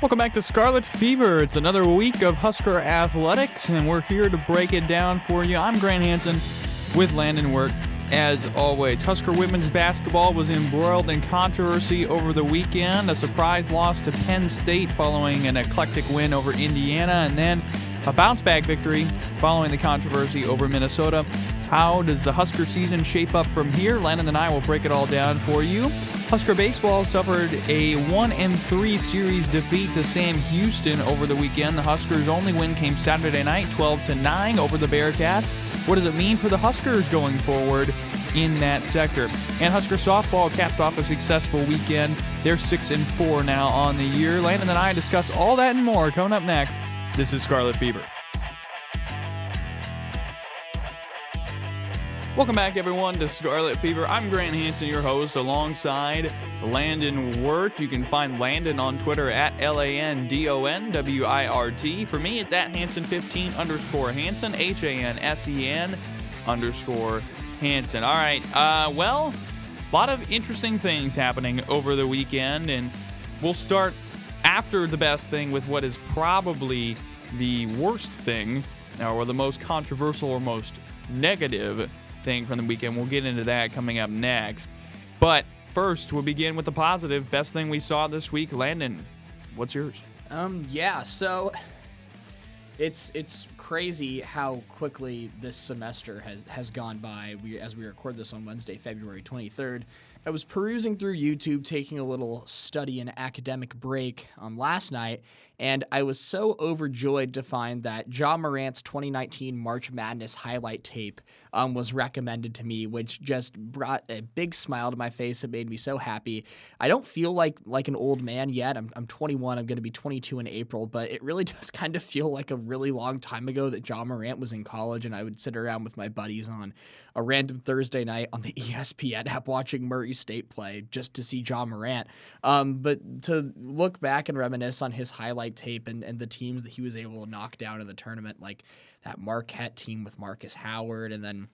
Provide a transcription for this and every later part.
Welcome back to Scarlet Fever. It's another week of Husker athletics, and we're here to break it down for you. I'm Grant Hansen with Landon Wirt. As always, Husker women's basketball was embroiled in controversy over the weekend. A surprise loss to Penn State following an eclectic win over Indiana, and then a bounce back victory following the controversy over Minnesota. How does the Husker season shape up from here? Landon and I will break it all down for you. Husker baseball suffered a 1 and 3 series defeat to Sam Houston over the weekend. The Huskers' only win came Saturday night, 12 to 9 over the Bearcats. What does it mean for the Huskers going forward in that sector? And Husker softball capped off a successful weekend. They're 6 and 4 now on the year. Landon and I discuss all that and more coming up next. This is Scarlet Fever. Welcome back, everyone, to Scarlet Fever. I'm Grant Hansen, your host, alongside Landon Wirt. You can find Landon on Twitter at L A N D O N W I R T. For me, it's at Hansen15 underscore Hansen, H A N S E N underscore Hansen. All right, uh, well, a lot of interesting things happening over the weekend, and we'll start after the best thing with what is probably the worst thing, or the most controversial or most negative thing from the weekend. We'll get into that coming up next. But first, we'll begin with the positive. Best thing we saw this week. Landon, what's yours? Um, yeah, so it's it's crazy how quickly this semester has has gone by. We as we record this on Wednesday, February 23rd. I was perusing through YouTube, taking a little study and academic break um, last night, and I was so overjoyed to find that Ja Morant's 2019 March Madness highlight tape um, was recommended to me, which just brought a big smile to my face. It made me so happy. I don't feel like like an old man yet. I'm, I'm 21. I'm going to be 22 in April, but it really does kind of feel like a really long time ago that Ja Morant was in college, and I would sit around with my buddies on a random Thursday night on the ESPN app watching Murray State play just to see Ja Morant. Um, but to look back and reminisce on his highlight tape and, and the teams that he was able to knock down in the tournament, like that Marquette team with Markus Howard, and then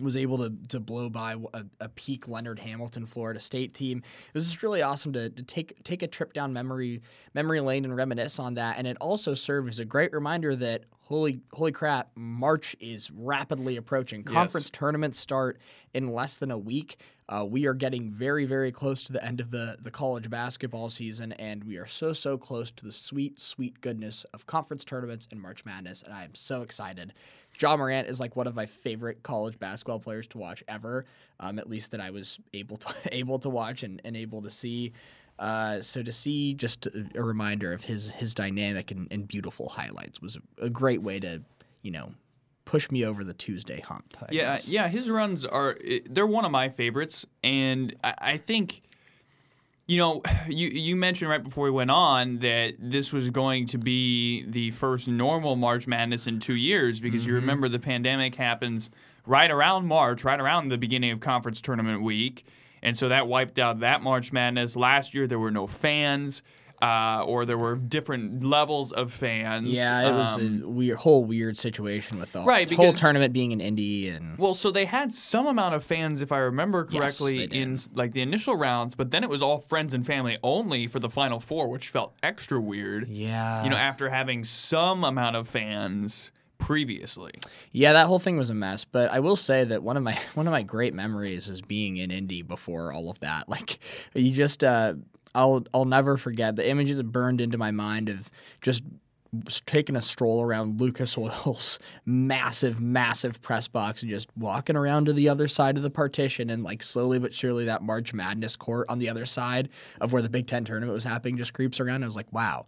was able to to blow by a, a, peak Leonard Hamilton Florida State team. It was just really awesome to, to take take a trip down memory memory lane and reminisce on that. And it also served as a great reminder that holy holy crap, March is rapidly approaching. Conference yes. tournaments start in less than a week. Uh, we are getting very, very close to the end of the, the college basketball season, and we are so, so close to the sweet, sweet goodness of conference tournaments and March Madness, and I am so excited. Ja Morant is like one of my favorite college basketball players to watch ever, um, at least that I was able to able to watch and, and able to see. Uh, so to see just a, reminder of his his dynamic and, and beautiful highlights was a, a great way to, you know, push me over the Tuesday hump. I yeah, guess. yeah, his runs are they're one of my favorites, and I, I, think. You know, you you mentioned right before we went on that this was going to be the first normal March Madness in two years because mm-hmm. you remember the pandemic happens right around March, right around the beginning of conference tournament week, and so that wiped out that March Madness. Last year there were no fans uh, or there were different levels of fans. Yeah, it was um, a weird, whole weird situation with the right, whole tournament being in Indy and. Well, so they had some amount of fans, if I remember correctly, yes, in like the initial rounds, but then it was all friends and family only for the final four, which felt extra weird. Yeah. You know, after having some amount of fans previously. Yeah, that whole thing was a mess. But I will say that one of my one of my great memories is being in Indy before all of that. Like you just uh, I'll I'll never forget the images that burned into my mind of just taking a stroll around Lucas Oil's massive, massive press box and just walking around to the other side of the partition and like slowly but surely that March Madness court on the other side of where the Big Ten tournament was happening just creeps around. I was like, wow,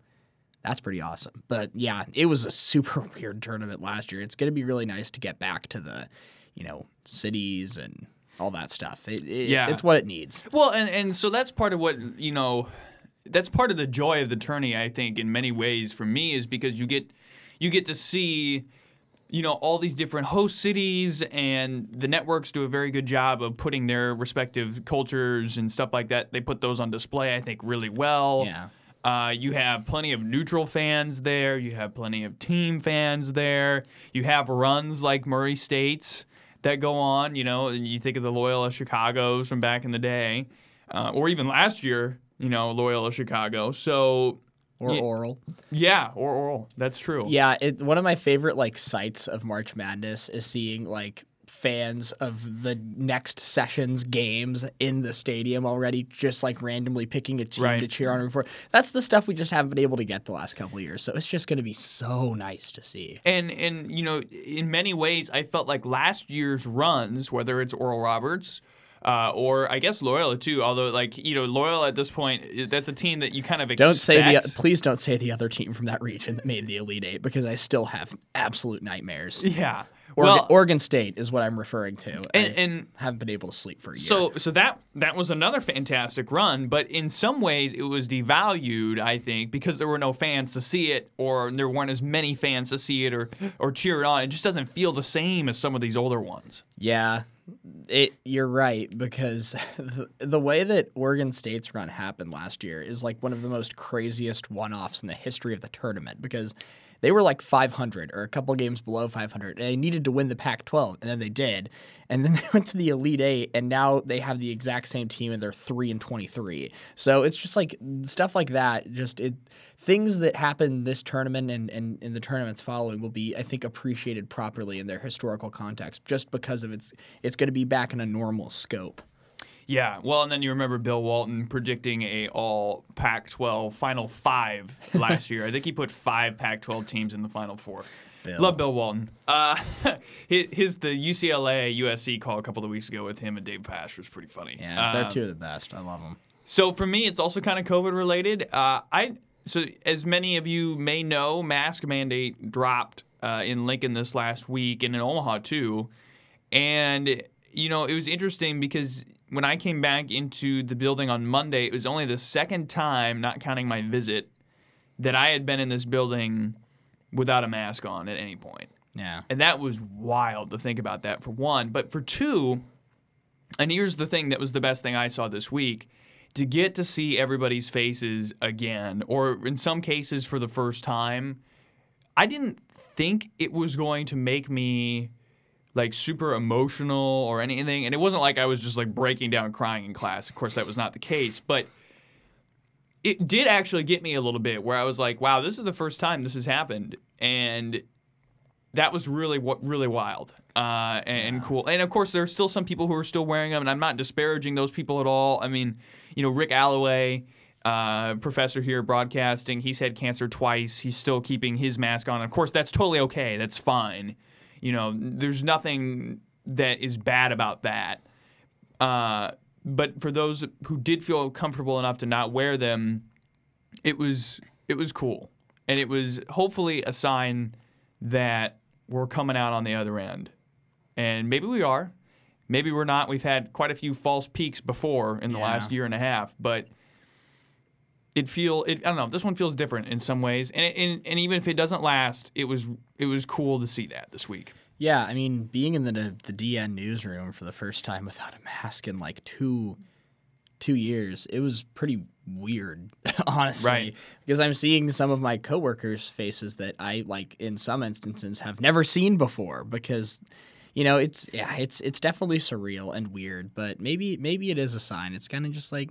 that's pretty awesome. But yeah, it was a super weird tournament last year. It's going to be really nice to get back to the, you know, cities and all that stuff. It, it, yeah, it's what it needs. Well, and and so that's part of what you know. That's part of the joy of the tourney, I think, in many ways for me, is because you get you get to see you know all these different host cities and the networks do a very good job of putting their respective cultures and stuff like that they put those on display i think really well yeah uh, you have plenty of neutral fans there. You have plenty of team fans there. You have runs like Murray State's that go on. You know, and you think of the Loyola Chicago's from back in the day, uh, or even last year. You know, Loyola Chicago. So or Yeah. oral. Yeah, or oral. That's true. Yeah, it, one of my favorite like sights of March Madness is seeing like fans of the next session's games in the stadium already, just like randomly picking a team Right. to cheer on for. That's the stuff we just haven't been able to get the last couple of years. So it's just going to be so nice to see. And and you know, in many ways, I felt like last year's runs, whether it's Oral Roberts. Uh, or I guess Loyola too. Although, like you know, Loyola at this point, that's a team that you kind of expect. Don't say the please don't say the other team from that region that made the Elite Eight because I still have absolute nightmares. Yeah. Oregon, well, Oregon State is what I'm referring to. and, and haven't been able to sleep for a year. So so that that was another fantastic run, but in some ways it was devalued, I think, because there were no fans to see it or there weren't as many fans to see it or or cheer it on. It just doesn't feel the same as some of these older ones. Yeah, it. You're right because the, the way that Oregon State's run happened last year is like one of the most craziest one-offs in the history of the tournament because they were like 500 or a couple games below 500 and they needed to win the Pac-12 and then they did and then they went to the Elite Eight and now they have the exact same team and they're three and 23. So it's just like stuff like that. Just it things that happen this tournament and, and in the tournaments following will be, I think, appreciated properly in their historical context, just because of its it's going to be back in a normal scope. Yeah, well, and then you remember Bill Walton predicting a all Pac-12 Final Five last year. I think he put five Pac-12 teams in the Final Four. Bill. Love Bill Walton. Uh, his, his the UCLA USC call a couple of weeks ago with him and Dave Pasch was pretty funny. Yeah, they're Um, two of the best. I love them. So for me, it's also kind of COVID related. Uh, I so as many of you may know, mask mandate dropped uh, in Lincoln this last week and in Omaha too, and you know it was interesting because when I came back into the building on Monday, it was only the second time, not counting my visit, that I had been in this building without a mask on at any point. Yeah. And that was wild to think about that for one. But for two, and here's the thing that was the best thing I saw this week to get to see everybody's faces again, or in some cases for the first time, I didn't think it was going to make me like super emotional or anything. And it wasn't like I was just like breaking down crying in class. Of course, that was not the case. But it did actually get me a little bit where I was like, wow, this is the first time this has happened. And that was really what really wild uh, and, and cool. And of course, there are still some people who are still wearing them, and I'm not disparaging those people at all. I mean, you know, Rick Alloway, uh, professor here broadcasting, he's had cancer twice. He's still keeping his mask on. Of course, that's totally okay. That's fine. You know, there's nothing that is bad about that. Uh, but for those who did feel comfortable enough to not wear them, it was it was cool, and it was hopefully a sign that we're coming out on the other end. And maybe we are. Maybe we're not. We've had quite a few false peaks before in the Yeah. last year and a half, but it feel it. I don't know. This one feels different in some ways, and, and and even if it doesn't last, it was it was cool to see that this week. Yeah, I mean, being in the the DN newsroom for the first time without a mask in like two two years, it was pretty weird, honestly. Right. Because I'm seeing some of my coworkers' faces that I like in some instances have never seen before because you know, it's yeah, it's it's definitely surreal and weird, but maybe maybe it is a sign. It's kind of just like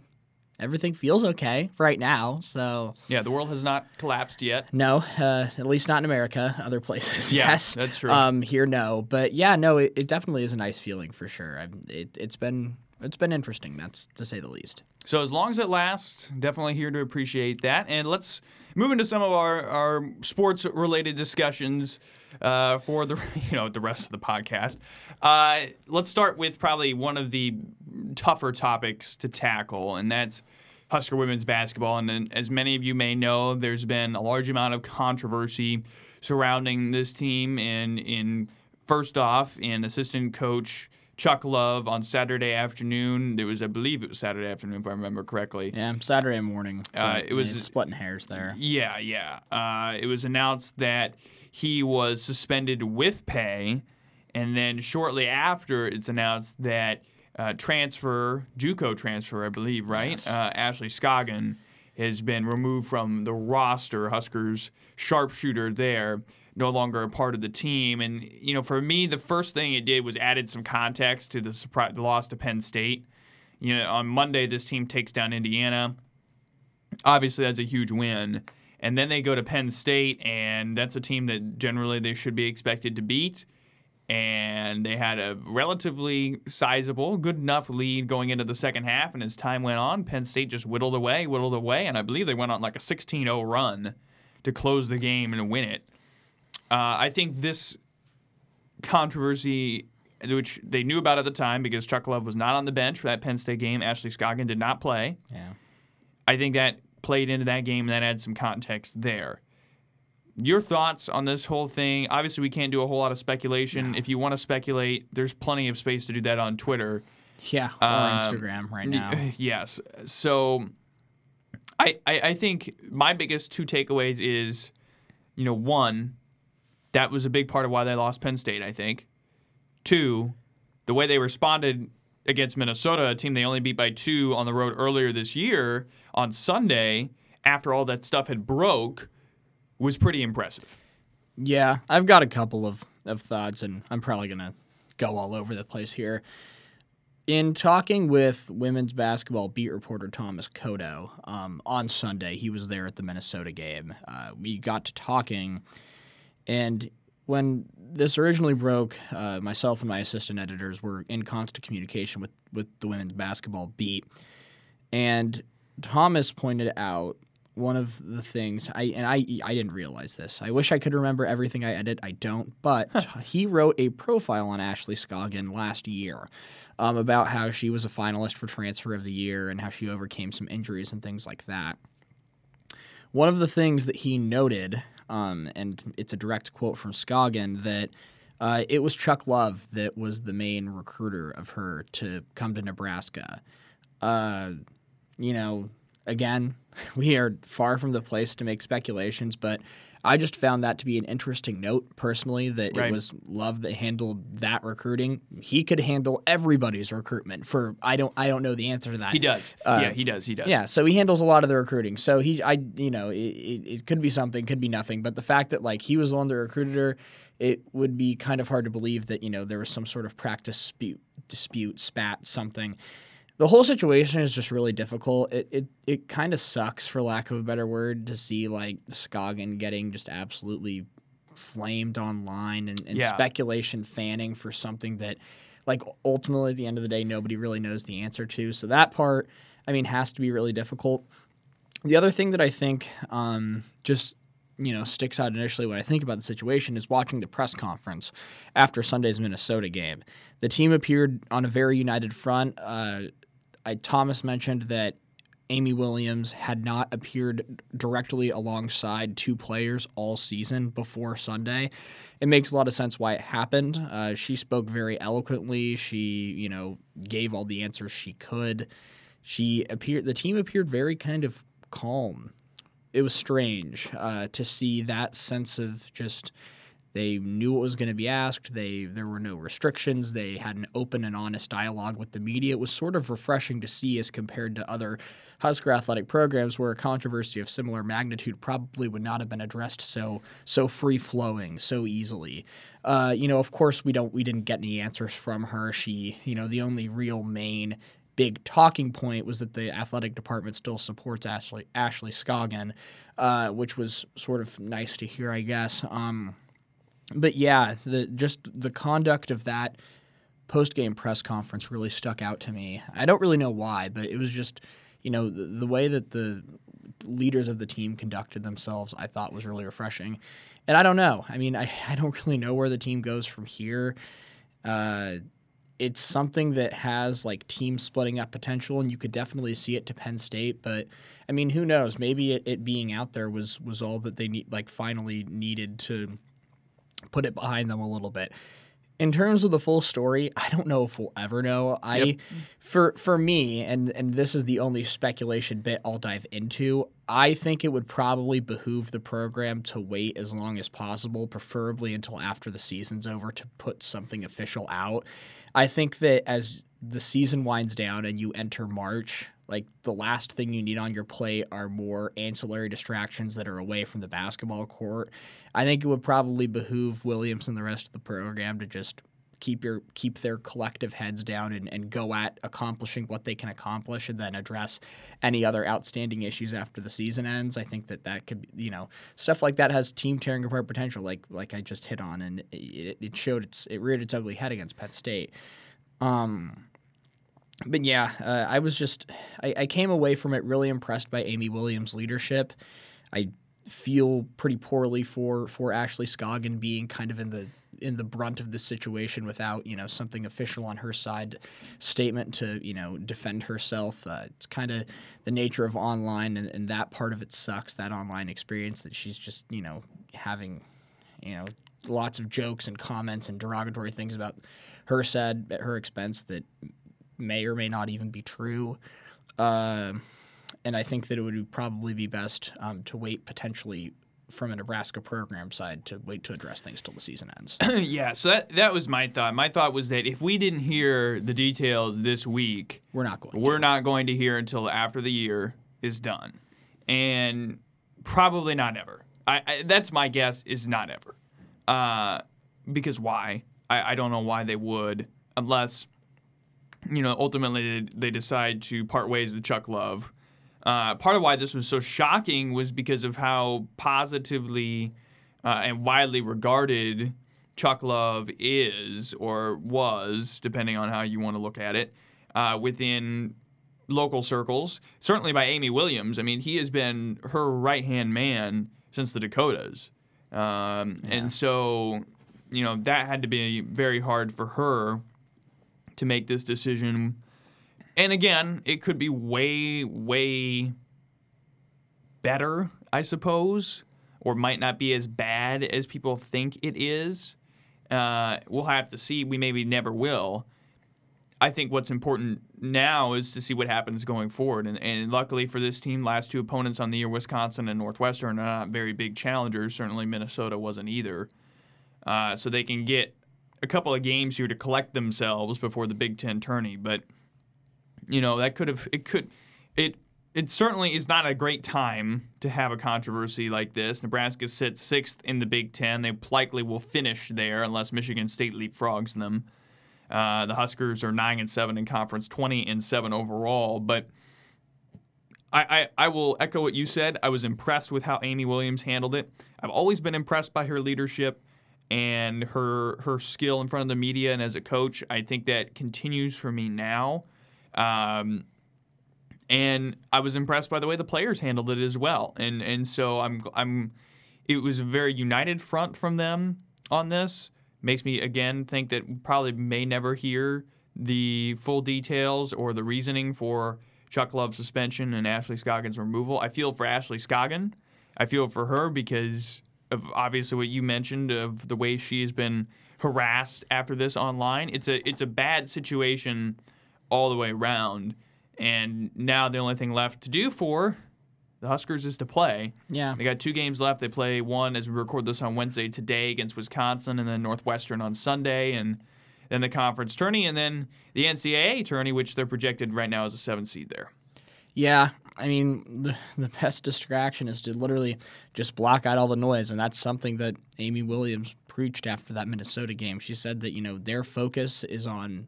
everything feels okay right now. So, Yeah, the world has not collapsed yet. no, uh, at least not in America. Other places, Yeah, yes, that's true. Um, here, no, but yeah, no, it, it definitely is a nice feeling for sure. i it, it's been it's been interesting, that's to say the least. So as long as it lasts, definitely here to appreciate that. And let's move into some of our, our sports related discussions uh, for the you know the rest of the podcast. Uh, let's start with probably one of the tougher topics to tackle, and that's Husker women's basketball. And then, as many of you may know, there's been a large amount of controversy surrounding this team. And in first off, in assistant coach. Chuck Love on Saturday afternoon. There was, I believe it was Saturday afternoon, if I remember correctly. Yeah, Saturday morning. Uh, it was- it's splitting hairs there. Yeah, yeah. Uh, it was announced that he was suspended with pay, and then shortly after, it's announced that uh, transfer, JUCO transfer, I believe, right? Uh, Ashley Scoggin has been removed from the roster. Huskers sharpshooter there, no longer a part of the team. And you know, for me, the first thing it did was added some context to the surprise, the loss to Penn State. You know, on Monday, this team takes down Indiana obviously that's a huge win. And then they go to Penn State, and that's a team that generally they should be expected to beat. And they had a relatively sizable, good enough lead going into the second half. And as time went on, Penn State just whittled away, whittled away. And I believe they went on like a 16 0 run to close the game and win it. Uh, I think this controversy, which they knew about at the time because Chuck Love was not on the bench for that Penn State game, Ashley Scoggin did not play. Yeah. I think that played into that game and that adds some context there. Your thoughts on this whole thing? Obviously, we can't do a whole lot of speculation. If you want to speculate, there's plenty of space to do that on Twitter. Yeah, or Um, Instagram right now. Yes. So I, I I think my biggest two takeaways is, you know, one, that was a big part of why they lost Penn State, I think. Two, the way they responded against Minnesota, a team they only beat by two on the road earlier this year on Sunday, after all that stuff had broke, was pretty impressive. Yeah, I've got a couple of, of thoughts, and I'm probably going to go all over the place here. In talking with women's basketball beat reporter Thomas Kodo um, on Sunday, he was there at the Minnesota game. Uh, we got to talking, and when this originally broke, uh, myself and my assistant editors were in constant communication with, with the women's basketball beat. And Thomas pointed out one of the things I and I I didn't realize this. I wish I could remember everything I edit. I don't. But he wrote a profile on Ashley Scoggin last year um, about how she was a finalist for Transfer of the Year and how she overcame some injuries and things like that. One of the things that he noted, um, and it's a direct quote from Scoggin, that uh, it was Chuck Love that was the main recruiter of her to come to Nebraska. Uh, you know, again, we are far from the place to make speculations, but I just found that to be an interesting note personally that Right. it was Love that handled that recruiting. He could handle everybody's recruitment for I don't I don't know the answer to that. He does. Uh, yeah, he does. He does. Yeah, so he handles a lot of the recruiting. So he, I, you know, it, it, it could be something, could be nothing. But the fact that like he was on the one that recruited her, it would be kind of hard to believe that you know there was some sort of practice dispute, dispute, spat, something. The whole situation is just really difficult. It it, it kind of sucks, for lack of a better word, to see like Scoggin getting just absolutely flamed online and, and Yeah. speculation fanning for something that like ultimately at the end of the day nobody really knows the answer to so that part i mean has to be really difficult the other thing that i think um, just you know sticks out initially when i think about the situation is watching the press conference after sunday's minnesota game the team appeared on a very united front uh, I, thomas mentioned that Amy Williams had not appeared directly alongside two players all season before Sunday. It makes a lot of sense why it happened. Uh, she spoke very eloquently. She, you know, gave all the answers she could. She appeared. The team appeared very kind of calm. It was strange uh, to see that sense of just they knew what was going to be asked. They there were no restrictions. They had an open and honest dialogue with the media. It was sort of refreshing to see as compared to other Husker athletic programs where a controversy of similar magnitude probably would not have been addressed so so free flowing so easily. Uh, you know, of course we don't we didn't get any answers from her. She you know the only real main big talking point was that the athletic department still supports Ashley Ashley Scoggin, uh, which was sort of nice to hear, I guess. Um, but yeah, the just the conduct of that post game press conference really stuck out to me. I don't really know why, but it was just you know the, the way that the leaders of the team conducted themselves, I thought was really refreshing. And I don't know. I mean, I, I don't really know where the team goes from here. Uh, it's something that has like team splitting up potential, and you could definitely see it to Penn State. But I mean, who knows? Maybe it, it being out there was was all that they need, like finally needed to put it behind them a little bit. In terms of the full story, I don't know if we'll ever know. I Yep. for for me, and and this is the only speculation bit I'll dive into. I think it would probably behoove the program to wait as long as possible, preferably until after the season's over, to put something official out. I think that as the season winds down and you enter March, like the last thing you need on your plate are more ancillary distractions that are away from the basketball court. I think it would probably behoove Williams and the rest of the program to just keep your keep their collective heads down and, and go at accomplishing what they can accomplish and then address any other outstanding issues after the season ends. I think that that could you know stuff like that has team tearing apart potential like like I just hit on and it, it showed its it reared its ugly head against Penn State. Um, but yeah, uh, I was just I, I came away from it really impressed by Amy Williams' leadership. I feel pretty poorly for for Ashley Scoggin being kind of in the in the brunt of the situation without you know something official on her side statement to you know defend herself. Uh, it's kind of the nature of online, and, and that part of it sucks. That online experience that she's just you know having you know lots of jokes and comments and derogatory things about her said at her expense that may or may not even be true. Uh, and I think that it would probably be best um, to wait potentially from a Nebraska program side to wait to address things till the season ends. yeah, so that that was my thought. My thought was that if we didn't hear the details this week, we're not going. We're to. not going to hear until after the year is done, and probably not ever. I, I that's my guess is not ever, uh, because why? I, I don't know why they would unless you know ultimately they, they decide to part ways with Chuck Love uh, part of why this was so shocking was because of how positively uh, and widely regarded Chuck Love is or was, depending on how you want to look at it, uh, within local circles. Certainly by Amy Williams. I mean, he has been her right hand man since the Dakotas. Um, yeah. And so, you know, that had to be very hard for her to make this decision and again, it could be way, way better, I suppose, or might not be as bad as people think it is. Uh, we'll have to see. We maybe never will. I think what's important now is to see what happens going forward. And, and luckily for this team, last two opponents on the year, Wisconsin and Northwestern, are not very big challengers. Certainly Minnesota wasn't either. Uh, so they can get a couple of games here to collect themselves before the Big Ten tourney. But – you know that could have it could it it certainly is not a great time to have a controversy like this. Nebraska sits sixth in the Big Ten. They likely will finish there unless Michigan State leapfrogs them. Uh, the Huskers are nine and seven in conference, twenty and seven overall. But I, I, I will echo what you said. I was impressed with how Amy Williams handled it. I've always been impressed by her leadership and her her skill in front of the media and as a coach. I think that continues for me now. Um, and I was impressed by the way the players handled it as well. And and so I'm I'm it was a very united front from them on this. Makes me again think that probably may never hear the full details or the reasoning for Chuck Love's suspension and Ashley Scoggin's removal. I feel for Ashley Scoggin. I feel for her because of obviously what you mentioned of the way she has been harassed after this online. It's a it's a bad situation all the way around. And now the only thing left to do for the Huskers is to play. Yeah. They got two games left. They play one as we record this on Wednesday today against Wisconsin and then Northwestern on Sunday and then the conference tourney and then the NCAA tourney, which they're projected right now as a seven seed there. Yeah. I mean, the, the best distraction is to literally just block out all the noise. And that's something that Amy Williams preached after that Minnesota game. She said that, you know, their focus is on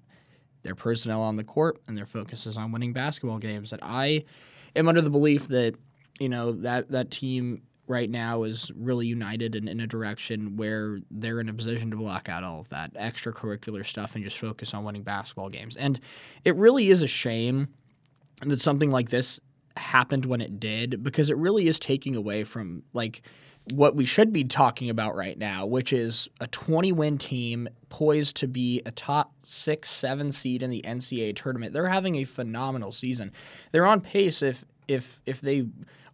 their personnel on the court and their focus is on winning basketball games. And I am under the belief that you know that that team right now is really united and in a direction where they're in a position to block out all of that extracurricular stuff and just focus on winning basketball games. And it really is a shame that something like this happened when it did because it really is taking away from like what we should be talking about right now, which is a 20 win team poised to be a top six, seven seed in the NCAA tournament. They're having a phenomenal season. They're on pace if if if they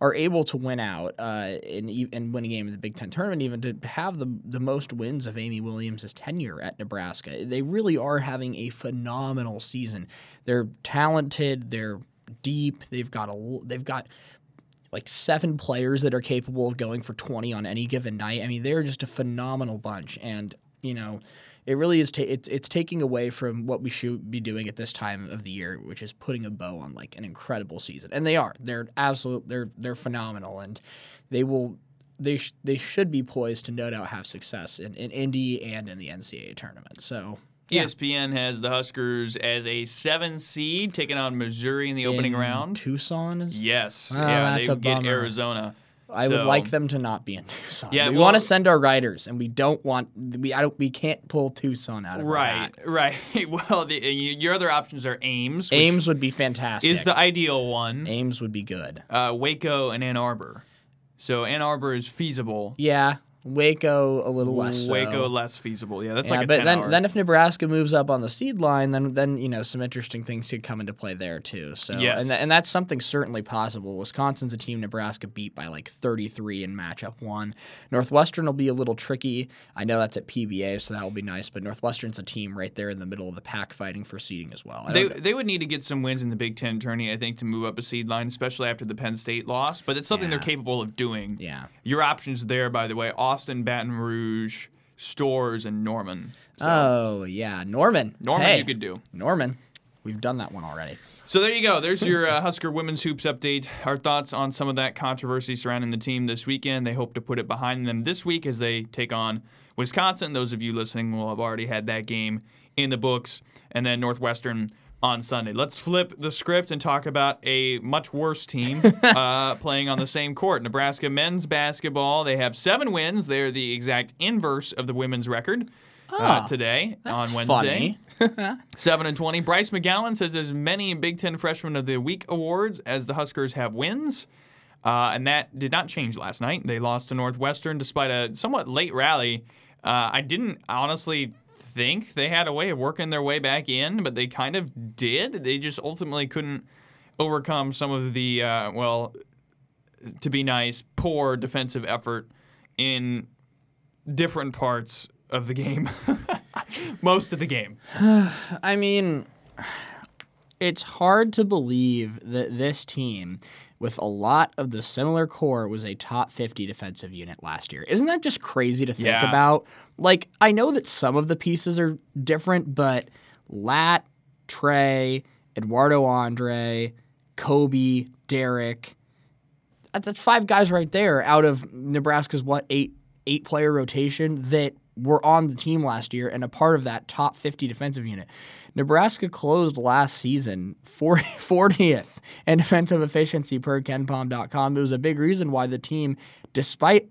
are able to win out uh, and and win a game in the Big Ten tournament, even to have the the most wins of Amy Williams' tenure at Nebraska. They really are having a phenomenal season. They're talented. They're deep. They've got a they've got like seven players that are capable of going for 20 on any given night. I mean, they're just a phenomenal bunch. And, you know, it really is. Ta- it's it's taking away from what we should be doing at this time of the year, which is putting a bow on like an incredible season. And they are. They're absolute. They're they're phenomenal, and they will. They sh- they should be poised to no doubt have success in, in Indy and in the NCAA tournament. So Yeah. ESPN has the Huskers as a seven seed taking on Missouri in the opening In round. Tucson is. Yes, Oh, yeah, they get bummer. Arizona. I would like them to not be in Tucson. Yeah, we well- want to send our writers, and we don't want we I don't we can't pull Tucson out of Right, right. Well, the, your other options are Ames, Ames would be fantastic. is the ideal one. Ames would be good. Uh, Waco and Ann Arbor. So Ann Arbor is feasible. Yeah, Waco a little less. so. Waco less feasible. Yeah, that's Yeah, like a but 10 then hour. then if Nebraska moves up on the seed line, then then you know some interesting things could come into play there too. So Yes. and th- and that's something certainly possible. Wisconsin's a team Nebraska beat by like 33 in matchup one. Northwestern will be a little tricky. I know that's at PBA, so that will be nice. But Northwestern's a team right there in the middle of the pack fighting for seeding as well. I They, they would need to get some wins in the Big Ten tourney, I think, to move up a seed line, especially after the Penn State loss. But it's something Yeah. they're capable of doing. yeah. Your options there, by the way: Austin, Baton Rouge, Storrs, and Norman. So, Oh yeah, Norman. Norman, Hey, you could do. Norman. We've done that one already. So there you go. There's your uh, Husker women's hoops update. Our thoughts on some of that controversy surrounding the team this weekend. They hope to put it behind them this week as they take on Wisconsin. Those of you listening will have already had that game in the books, and then Northwestern on Sunday. Let's flip the script and talk about a much worse team uh, playing on the same court. Nebraska men's basketball. They have seven wins. They're the exact inverse of the women's record. Uh, Oh, today on Wednesday. 7 and 20. Bryce McGowens says as many Big Ten Freshman of the Week awards as the Huskers have wins. Uh, and that did not change last night. They lost to Northwestern despite a somewhat late rally. Uh, I didn't honestly think they had a way of working their way back in, but they kind of did. They just ultimately couldn't overcome some of the, uh, well, to be nice, poor defensive effort in different parts of the game. Most of the game. I mean, it's hard to believe that this team, with a lot of the similar core, was a top 50 defensive unit last year. Isn't that just crazy to think Yeah. about? Like, I know that some of the pieces are different, but Lat, Trey, Eduardo Andre, Kobe, Derrick, that's five guys right there out of Nebraska's what eight eight player rotation that were on the team last year and a part of that top 50 defensive unit. Nebraska closed last season 40, 40th in defensive efficiency per KenPom.com. It was a big reason why the team, despite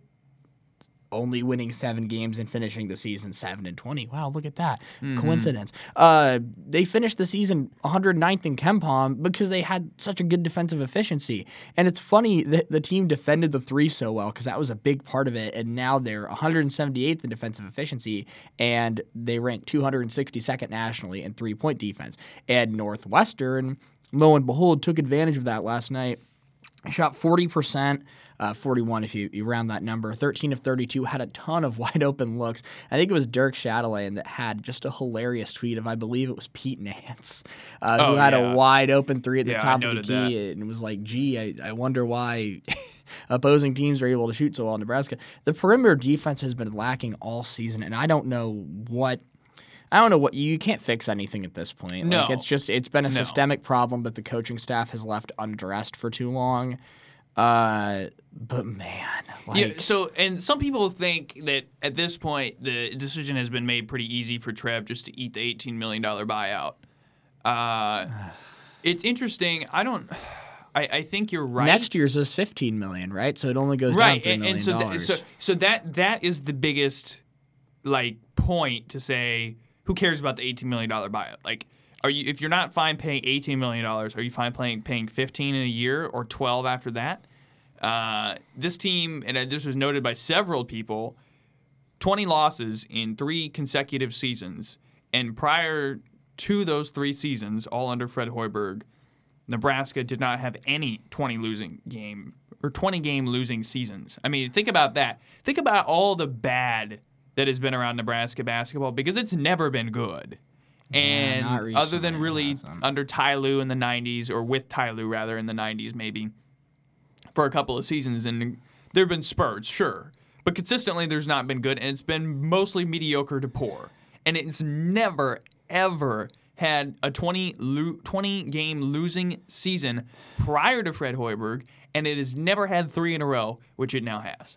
only winning seven games and finishing the season seven and twenty. Wow, look at that coincidence. Uh, they finished the season 109th in KenPom because they had such a good defensive efficiency. And it's funny that the team defended the three so well because that was a big part of it. And now they're 178th in defensive efficiency and they rank 262nd nationally in three point defense. And Northwestern, lo and behold, took advantage of that last night shot 40%, uh, 41 if you, you round that number, 13 of 32, had a ton of wide open looks. I think it was Dirk Chatelain that had just a hilarious tweet of, I believe it was Pete Nance, uh, Oh, who had yeah. a wide open three at the Yeah, top of the key and was like, gee, I, I wonder why. Opposing teams are able to shoot so well in Nebraska. The perimeter defense has been lacking all season, and I don't know what I don't know what you can't fix anything at this point. No. Like it's just it's been a No. systemic problem that the coaching staff has left undressed for too long. Uh, but man, like yeah, so and some people think that at this point the decision has been made pretty easy for Trev just to eat the eighteen million dollar buyout. Uh, it's interesting. I don't. I, I think you're right. next year's is 15 million, right? So it only goes down right, three and, million and so th- so so that that is the biggest like point to say who cares about the eighteen million dollar buyout? Like, are you if you're not fine paying eighteen million dollars, are you fine paying paying fifteen in a year or twelve after that? Uh, this team, and uh, this was noted by several people, twenty losses in three consecutive seasons, and prior to those three seasons, all under Fred Hoiberg, Nebraska did not have any 20 losing game or 20 game losing seasons. I mean, think about that. Think about all the bad that has been around Nebraska basketball because it's never been good. And not other than really under Ty Lue in the 90s or with Ty Lue rather in the 90s maybe for a couple of seasons and there have been spurts, sure. But consistently there's not been good and it's been mostly mediocre to poor. And it's never ever had a 20, lo- 20 game losing season prior to Fred Hoiberg and it has never had 3 in a row, which it now has.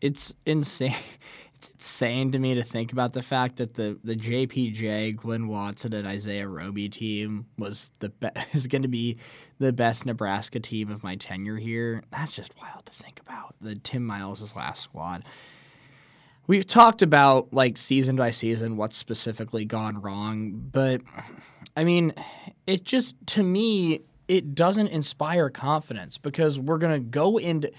it's insane. it's insane to me to think about the fact that the the JPJ, Glynn Watson, and Isaiah Roby team was the be- is going to be the best Nebraska team of my tenure here. That's just wild to think about. The Tim Miles' last squad. We've talked about like season by season what's specifically gone wrong, but I mean, it just to me it doesn't inspire confidence because we're going to go into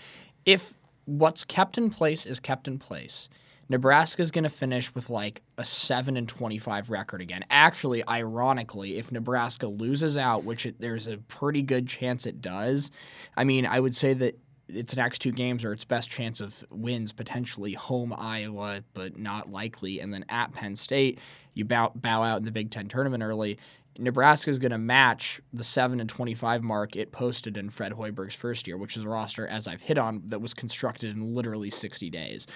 if what's kept in place is kept in place Nebraska's going to finish with like a 7 and 25 record again. Actually, ironically, if Nebraska loses out, which it, there's a pretty good chance it does, I mean, I would say that its next two games are its best chance of wins potentially home Iowa, but not likely, and then at Penn State, you bow, bow out in the Big Ten tournament early. Nebraska is going to match the 7 and 25 mark it posted in Fred Hoiberg's first year, which is a roster, as I've hit on, that was constructed in literally 60 days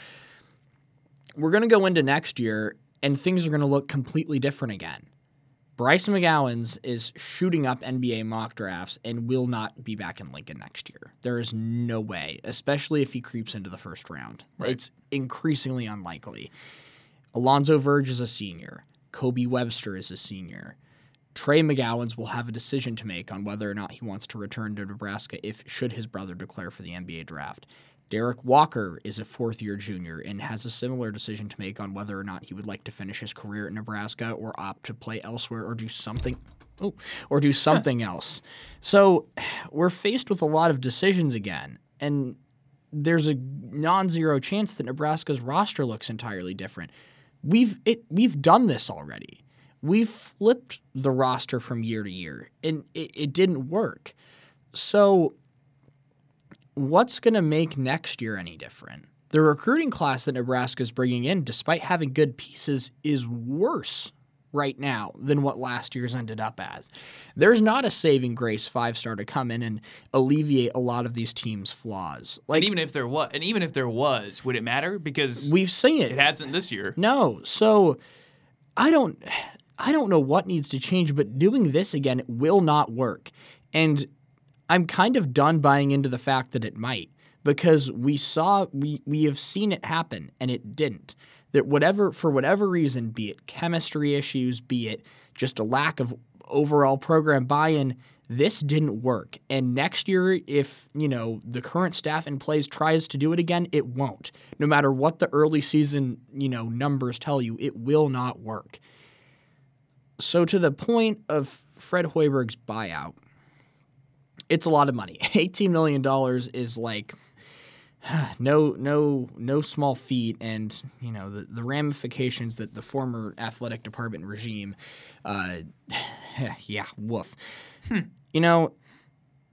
we're going to go into next year and things are going to look completely different again. Bryce McGowens is shooting up NBA mock drafts and will not be back in Lincoln next year. There is no way, especially if he creeps into the first round. Right. It's increasingly unlikely. Alonzo Verge is a senior. Kobe Webster is a senior. Trey McGowens will have a decision to make on whether or not he wants to return to Nebraska if should his brother declare for the NBA draft. Derrick Walker is a fourth year junior and has a similar decision to make on whether or not he would like to finish his career at Nebraska or opt to play elsewhere or do something oh, or do something else. So we're faced with a lot of decisions again. And there's a non-zero chance that Nebraska's roster looks entirely different. We've it, we've done this already. We've flipped the roster from year to year, and it, it didn't work. So what's going to make next year any different? The recruiting class that Nebraska is bringing in, despite having good pieces, is worse right now than what last year's ended up as. There's not a saving grace five star to come in and alleviate a lot of these teams' flaws. Like and even if there was, and even if there was, would it matter? Because we've seen it. It hasn't this year. No. So I don't. I don't know what needs to change, but doing this again will not work. And I'm kind of done buying into the fact that it might because we saw we we have seen it happen and it didn't. That whatever for whatever reason, be it chemistry issues, be it just a lack of overall program buy-in, this didn't work. And next year, if you know the current staff in place tries to do it again, it won't. No matter what the early season you know numbers tell you, it will not work. So to the point of Fred Hoiberg's buyout, it's a lot of money. $18 million is like no no no small feat. And you know the, the ramifications that the former athletic department regime uh, yeah woof. Hmm. you know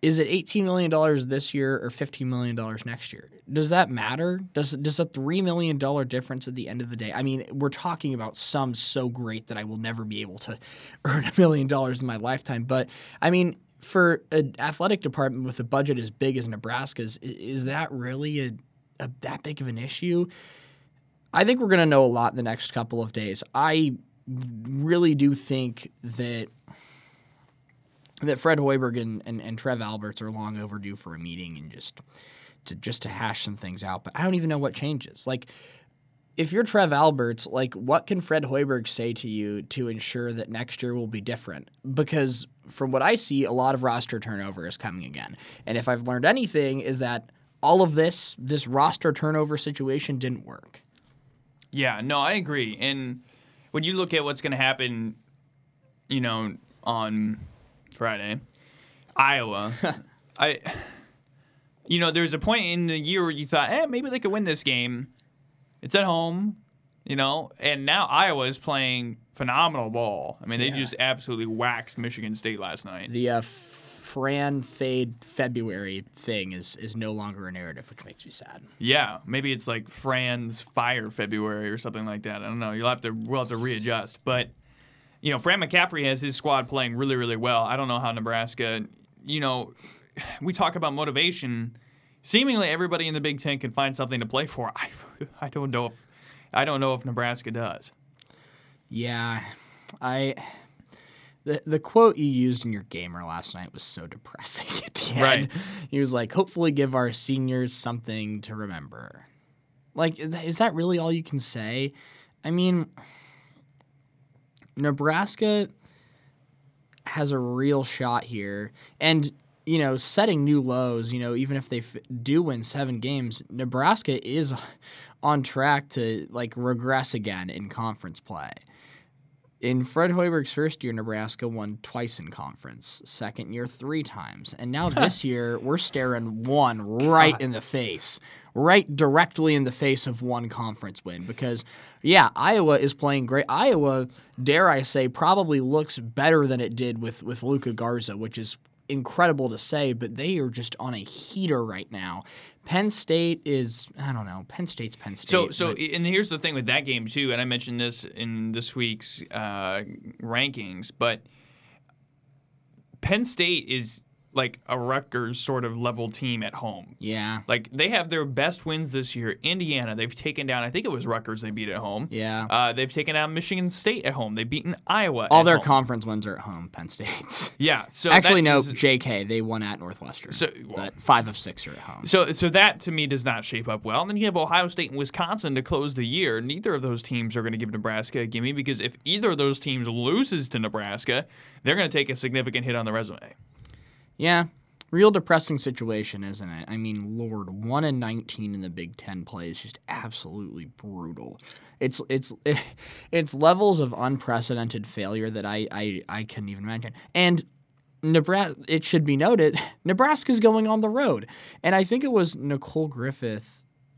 is it $18 million this year or $15 million next year? Does that matter? Does does a $3 million difference at the end of the day i mean we're talking about sums so great that i will never be able to earn a million dollars in my lifetime. But i mean for an athletic department with a budget as big as Nebraska's, is that really a, a that big of an issue? I think we're going to know a lot in the next couple of days. I really do think that that Fred Hoiberg and, and, and Trev Alberts are long overdue for a meeting and just to just to hash some things out. But I don't even know what changes. Like if you're Trev Alberts, like what can Fred Hoiberg say to you to ensure that next year will be different? Because from what I see, a lot of roster turnover is coming again. And if I've learned anything, is that all of this, this roster turnover situation didn't work. Yeah, no, I agree. And when you look at what's going to happen, you know, on Friday, Iowa, I, you know, there's a point in the year where you thought, eh, maybe they could win this game. It's at home, you know, and now Iowa is playing phenomenal ball. I mean, they yeah. just absolutely waxed Michigan State last night. The uh, Fran Fade February thing is is no longer a narrative, which makes me sad. Yeah, maybe it's like Fran's Fire February or something like that. I don't know. You'll have to we'll have to readjust, but you know, Fran McCaffery has his squad playing really really well. I don't know how Nebraska. You know, we talk about motivation. Seemingly everybody in the Big Ten can find something to play for. I I don't know if I don't know if Nebraska does. Yeah, I. The, the quote you used in your gamer last night was so depressing at the end. Right. He was like, hopefully give our seniors something to remember. Like, is that really all you can say? I mean, Nebraska has a real shot here. And, you know, setting new lows, you know, even if they f- do win seven games, Nebraska is on track to, like, regress again in conference play. In Fred Hoiberg's first year, Nebraska won twice in conference. Second year, three times. And now this year, we're staring one right in the face, right directly in the face of one conference win. Because, yeah, Iowa is playing great. Iowa, dare I say, probably looks better than it did with, with Luka Garza, which is incredible to say, but they are just on a heater right now. Penn State is I don't know. Penn State's Penn State. So so and here's the thing with that game too, and I mentioned this in this week's uh, rankings, but Penn State is like a Rutgers sort of level team at home. yeah, Like they have their best wins this year. Indiana, they've taken down. I think it was Rutgers they beat at home. yeah. Uh, they've taken down Michigan State at home. They've beaten Iowa. All their home. conference wins are at home. Penn State's. yeah. So Actually, no. is- JK, they won at Northwestern. So- but five of six are at home. So, so that to me does not shape up well. And then you have Ohio State and Wisconsin to close the year. Neither of those teams are going to give Nebraska a gimme because if either of those teams loses to Nebraska, they're going to take a significant hit on the resume. Yeah, real depressing situation, isn't it? I mean, Lord, one and nineteen in the Big Ten play is just absolutely brutal. It's it's it's levels of unprecedented failure that I I, I couldn't even imagine. And Nebraska, it should be noted, Nebraska's going on the road, and I think it was Nicole Griffith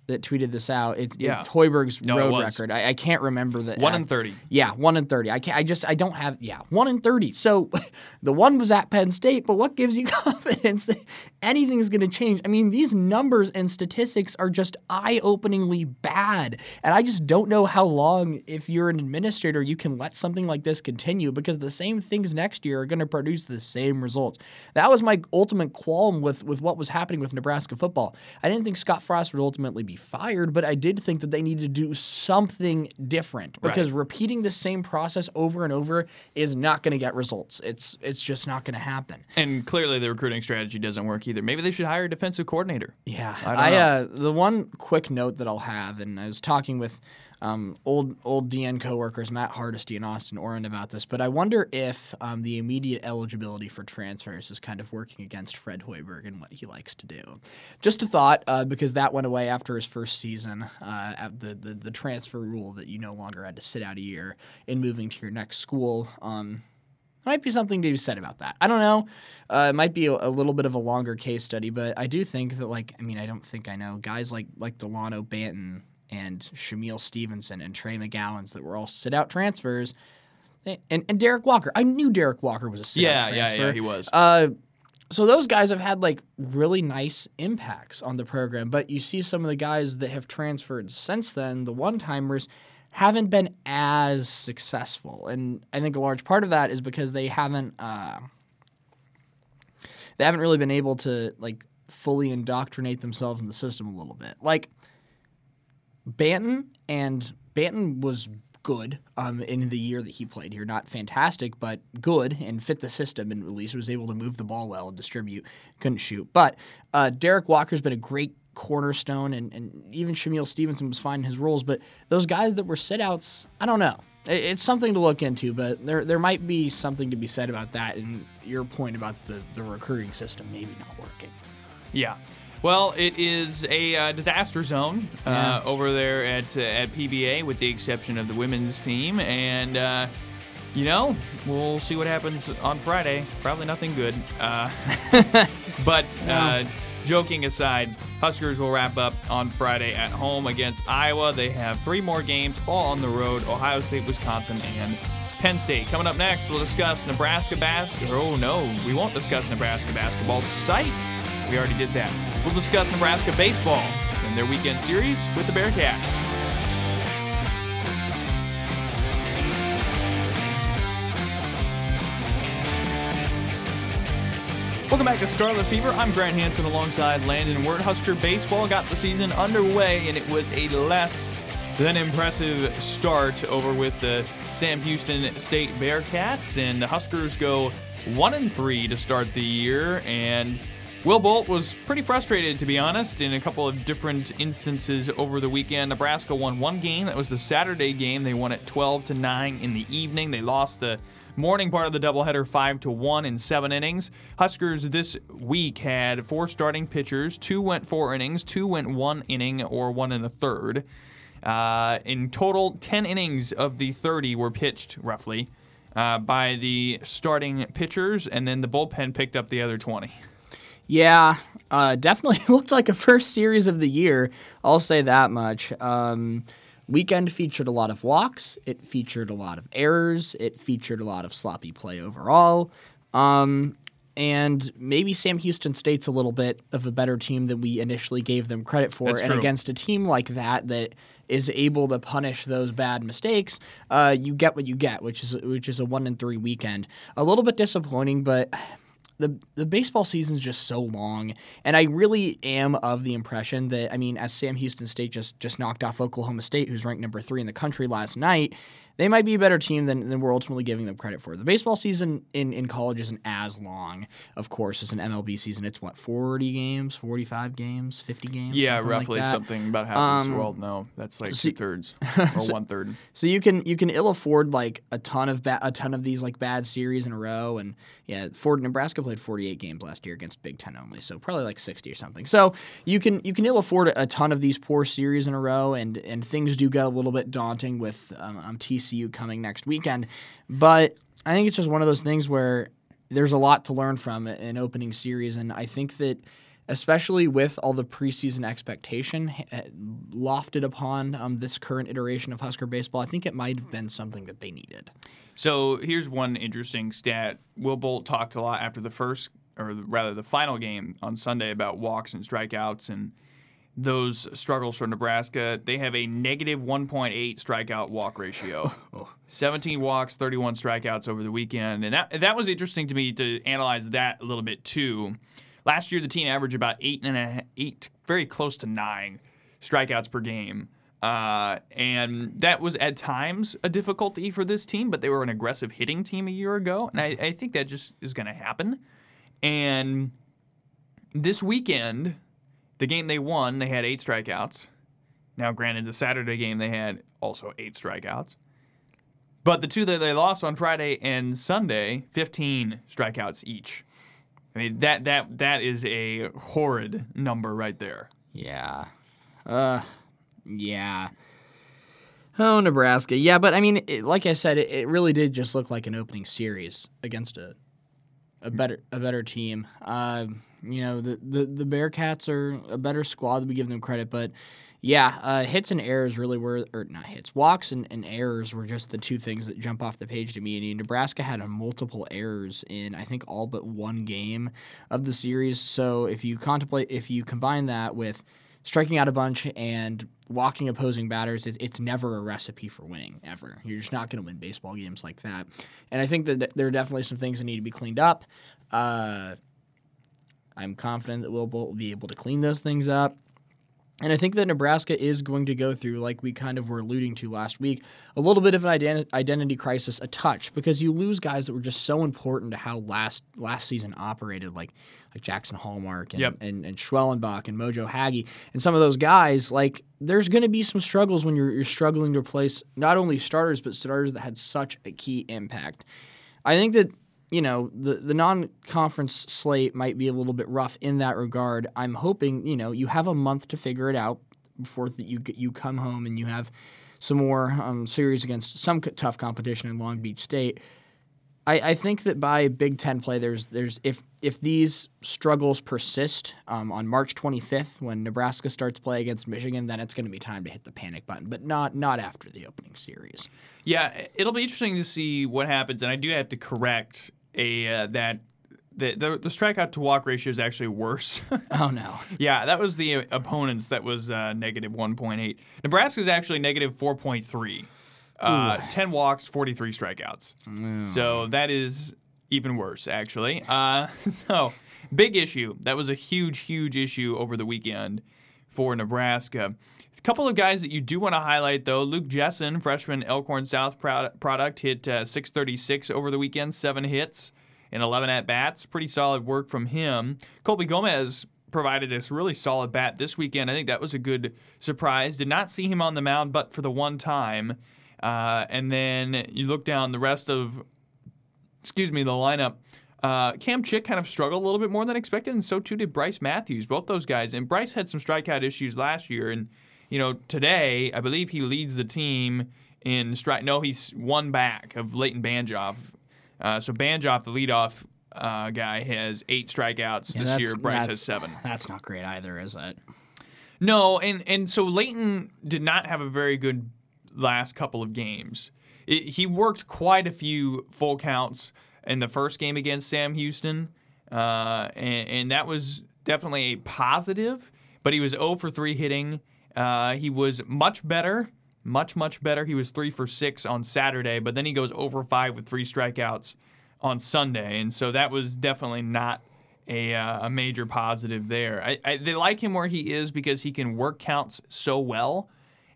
that tweeted this out. It, Yeah. it's Hoiberg's No, road was. record. I, I can't remember that. One and thirty. yeah, one in thirty. I can't. I just. I don't have. Yeah, one in thirty. So, the one was at Penn State. But what gives you confidence that anything is going to change? I mean, these numbers and statistics are just eye-openingly bad, and I just don't know how long, if you're an administrator, you can let something like this continue because the same things next year are going to produce the same results. That was my ultimate qualm with with what was happening with Nebraska football. I didn't think Scott Frost would ultimately be fired, but I did think that they needed to do something different because Right. repeating the same process over and over is not going to get results. It's it's just not going to happen. And clearly the recruiting strategy doesn't work either. Maybe they should hire a defensive coordinator. Yeah, I don't I, know. uh, the one quick note that I'll have, and I was talking with um, old old DN coworkers Matt Hardesty and Austin Oren about this, but I wonder if um, the immediate eligibility for transfers is kind of working against Fred Hoiberg and what he likes to do. Just a thought, uh, because that went away after his first season, uh, at the, the the transfer rule that you no longer had to sit out a year in moving to your next school. Um, there might be something to be said about that. I don't know. Uh, it might be a, a little bit of a longer case study, but I do think that, like, I mean, I don't think I know guys like like Delano Banton and Shamiel Stevenson and Trey McGowens that were all sit out transfers, and, and Derrick Walker. I knew Derrick Walker was a sit Yeah, out yeah, transfer. yeah, he was. Uh, so those guys have had like really nice impacts on the program, but you see some of the guys that have transferred since then, the one timers, haven't been as successful, and I think a large part of that is because they haven't uh, they haven't really been able to like fully indoctrinate themselves in the system a little bit. Like Banton and Banton was good um, in the year that he played here. Not fantastic, but good and fit the system and at least was able to move the ball well and distribute. Couldn't shoot. But uh, Derrick Walker's been a great cornerstone and, and even Shamiel Stevenson was fine in his roles. But those guys that were sit-outs, I don't know. It- It's something to look into, but there there might be something to be said about that and your point about the, the recruiting system maybe not working. Yeah. Well, it is a uh, disaster zone uh, Yeah. over there at uh, at PBA, with the exception of the women's team, and uh, you know we'll see what happens on Friday. Probably nothing good. Uh, but uh, joking aside, Huskers will wrap up on Friday at home against Iowa. They have three more games, all on the road: Ohio State, Wisconsin, and Penn State. Coming up next, we'll discuss Nebraska basketball. Oh no, we won't discuss Nebraska basketball. Psych. We already did that. We'll discuss Nebraska baseball and their weekend series with the Bearcats. Welcome back to Scarlet Fever. I'm Grant Hansen alongside Landon Wirt. Husker baseball got the season underway, and it was a less than impressive start over with the Sam Houston State Bearcats. And the Huskers go one and three to start the year, and Will Bolt was pretty frustrated, to be honest, in a couple of different instances over the weekend. Nebraska won one game. That was the Saturday game. They won it 12 to 9 in the evening. They lost the morning part of the doubleheader 5 to 1 in seven innings. Huskers this week had four starting pitchers. Two went four innings, two went one inning or one and a third. Uh, in total, 10 innings of the 30 were pitched, roughly, uh, by the starting pitchers, and then the bullpen picked up the other 20. Yeah, uh, definitely looked like a first series of the year. I'll say that much. Um, weekend featured a lot of walks. It featured a lot of errors. It featured a lot of sloppy play overall. Um, and maybe Sam Houston State's a little bit of a better team than we initially gave them credit for. That's and true. against a team like that that is able to punish those bad mistakes, uh, you get what you get, which is which is a one and three weekend. A little bit disappointing, but the the baseball season is just so long, and I really am of the impression that I mean, as Sam Houston State just just knocked off Oklahoma State, who's ranked number three in the country last night. They might be a better team than, than we're ultimately giving them credit for. The baseball season in, in college isn't as long, of course, as an MLB season. It's what, 40 games, 45 games, 50 games? Yeah, something roughly like something about half Um, this world. No, that's like so- two thirds or one third. So you can you can ill afford like a ton of ba- a ton of these like bad series in a row, and yeah, Ford Nebraska played 48 games last year against Big Ten only, so probably like 60 or something. So you can you can ill afford a ton of these poor series in a row, and and things do get a little bit daunting with um, um, TCU coming next weekend, but I think it's just one of those things where there's a lot to learn from an opening series, and I think that especially with all the preseason expectation eh, lofted upon um, this current iteration of Husker baseball, I think it might have been something that they needed. So here's one interesting stat. Will Bolt talked a lot after the first, or rather the final game on Sunday about walks and strikeouts and those struggles for Nebraska. They have a negative 1.8 strikeout walk ratio. 17 walks, 31 strikeouts over the weekend, and that that was interesting to me to analyze that a little bit too. Last year, the team averaged about eight and a eight, very close to nine strikeouts per game. Uh, and that was at times a difficulty for this team, but they were an aggressive hitting team a year ago. And I, I think that just is going to happen. And this weekend, the game they won, they had eight strikeouts. Now, granted, the Saturday game, they had also eight strikeouts. But the two that they lost on Friday and Sunday, 15 strikeouts each. I mean, that, that, that is a horrid number right there. Yeah. Uh, yeah. Oh, Nebraska. Yeah, but I mean, it, like I said, it, it really did just look like an opening series against a a better a better team. Uh, you know, the, the the Bearcats are a better squad than we give them credit, but yeah, uh, hits and errors really were, or not hits, walks and, and errors were just the two things that jump off the page to me. And Nebraska had multiple errors in, I think, all but one game of the series. So if you contemplate, if you combine that with striking out a bunch and walking opposing batters, it, it's never a recipe for winning, ever. You're just not going to win baseball games like that. And I think that there are definitely some things that need to be cleaned up. Uh, I'm confident that Will Bolt will be able to clean those things up. And I think that Nebraska is going to go through, like we kind of were alluding to last week, a little bit of an identi- identity crisis, a touch, because you lose guys that were just so important to how last last season operated, like like Jaxon Hallmark and Yep. and, and Schwellenbach and Mojo Hagge and some of those guys. Like there's going to be some struggles when you're you're struggling to replace not only starters but starters that had such a key impact. I think that you know the the non-conference slate might be a little bit rough in that regard. I'm hoping you know you have a month to figure it out before that you you come home and you have some more um, series against some c- tough competition in Long Beach State. I, I think that by Big Ten play, there's there's if if these struggles persist um, on March 25th when Nebraska starts play against Michigan, then it's going to be time to hit the panic button, but not not after the opening series. Yeah, it'll be interesting to see what happens, and I do have to correct a uh, that the, the the strikeout to walk ratio is actually worse. Oh no. yeah, that was the opponents that was uh, negative 1.8. Nebraska's actually negative 4.3. Uh, 10 walks, 43 strikeouts. So that is even worse, actually. Uh, so, big issue. That was a huge, huge issue over the weekend for Nebraska. A couple of guys that you do want to highlight, though. Luke Jessen, freshman Elkhorn South product, hit uh, 636 over the weekend, seven hits. in 11 at bats. Pretty solid work from him. Colby Gomez provided us really solid bat this weekend. I think that was a good surprise. Did not see him on the mound, but for the one time. Uh, and then you look down the rest of, excuse me, the lineup. Uh, Cam Chick kind of struggled a little bit more than expected, and so too did Bryce Matthews. Both those guys, and Bryce had some strikeout issues last year, and you know today I believe he leads the team in strike. No, he's one back of Leighton Banjoff. Uh, so Banjoff, the leadoff uh, guy, has eight strikeouts Yeah, this year. Bryce has seven. That's not great either, is it? No, and and so Leighton did not have a very good last couple of games. It, he worked quite a few full counts in the first game against Sam Houston, uh, and, and that was definitely a positive. But he was 0 for 3 hitting. Uh, he was much better, much much better. He was 3 for 6 on Saturday, but then he goes over 5 with three strikeouts on Sunday, and so that was definitely not a, uh, a major positive there. I, I, they like him where he is because he can work counts so well,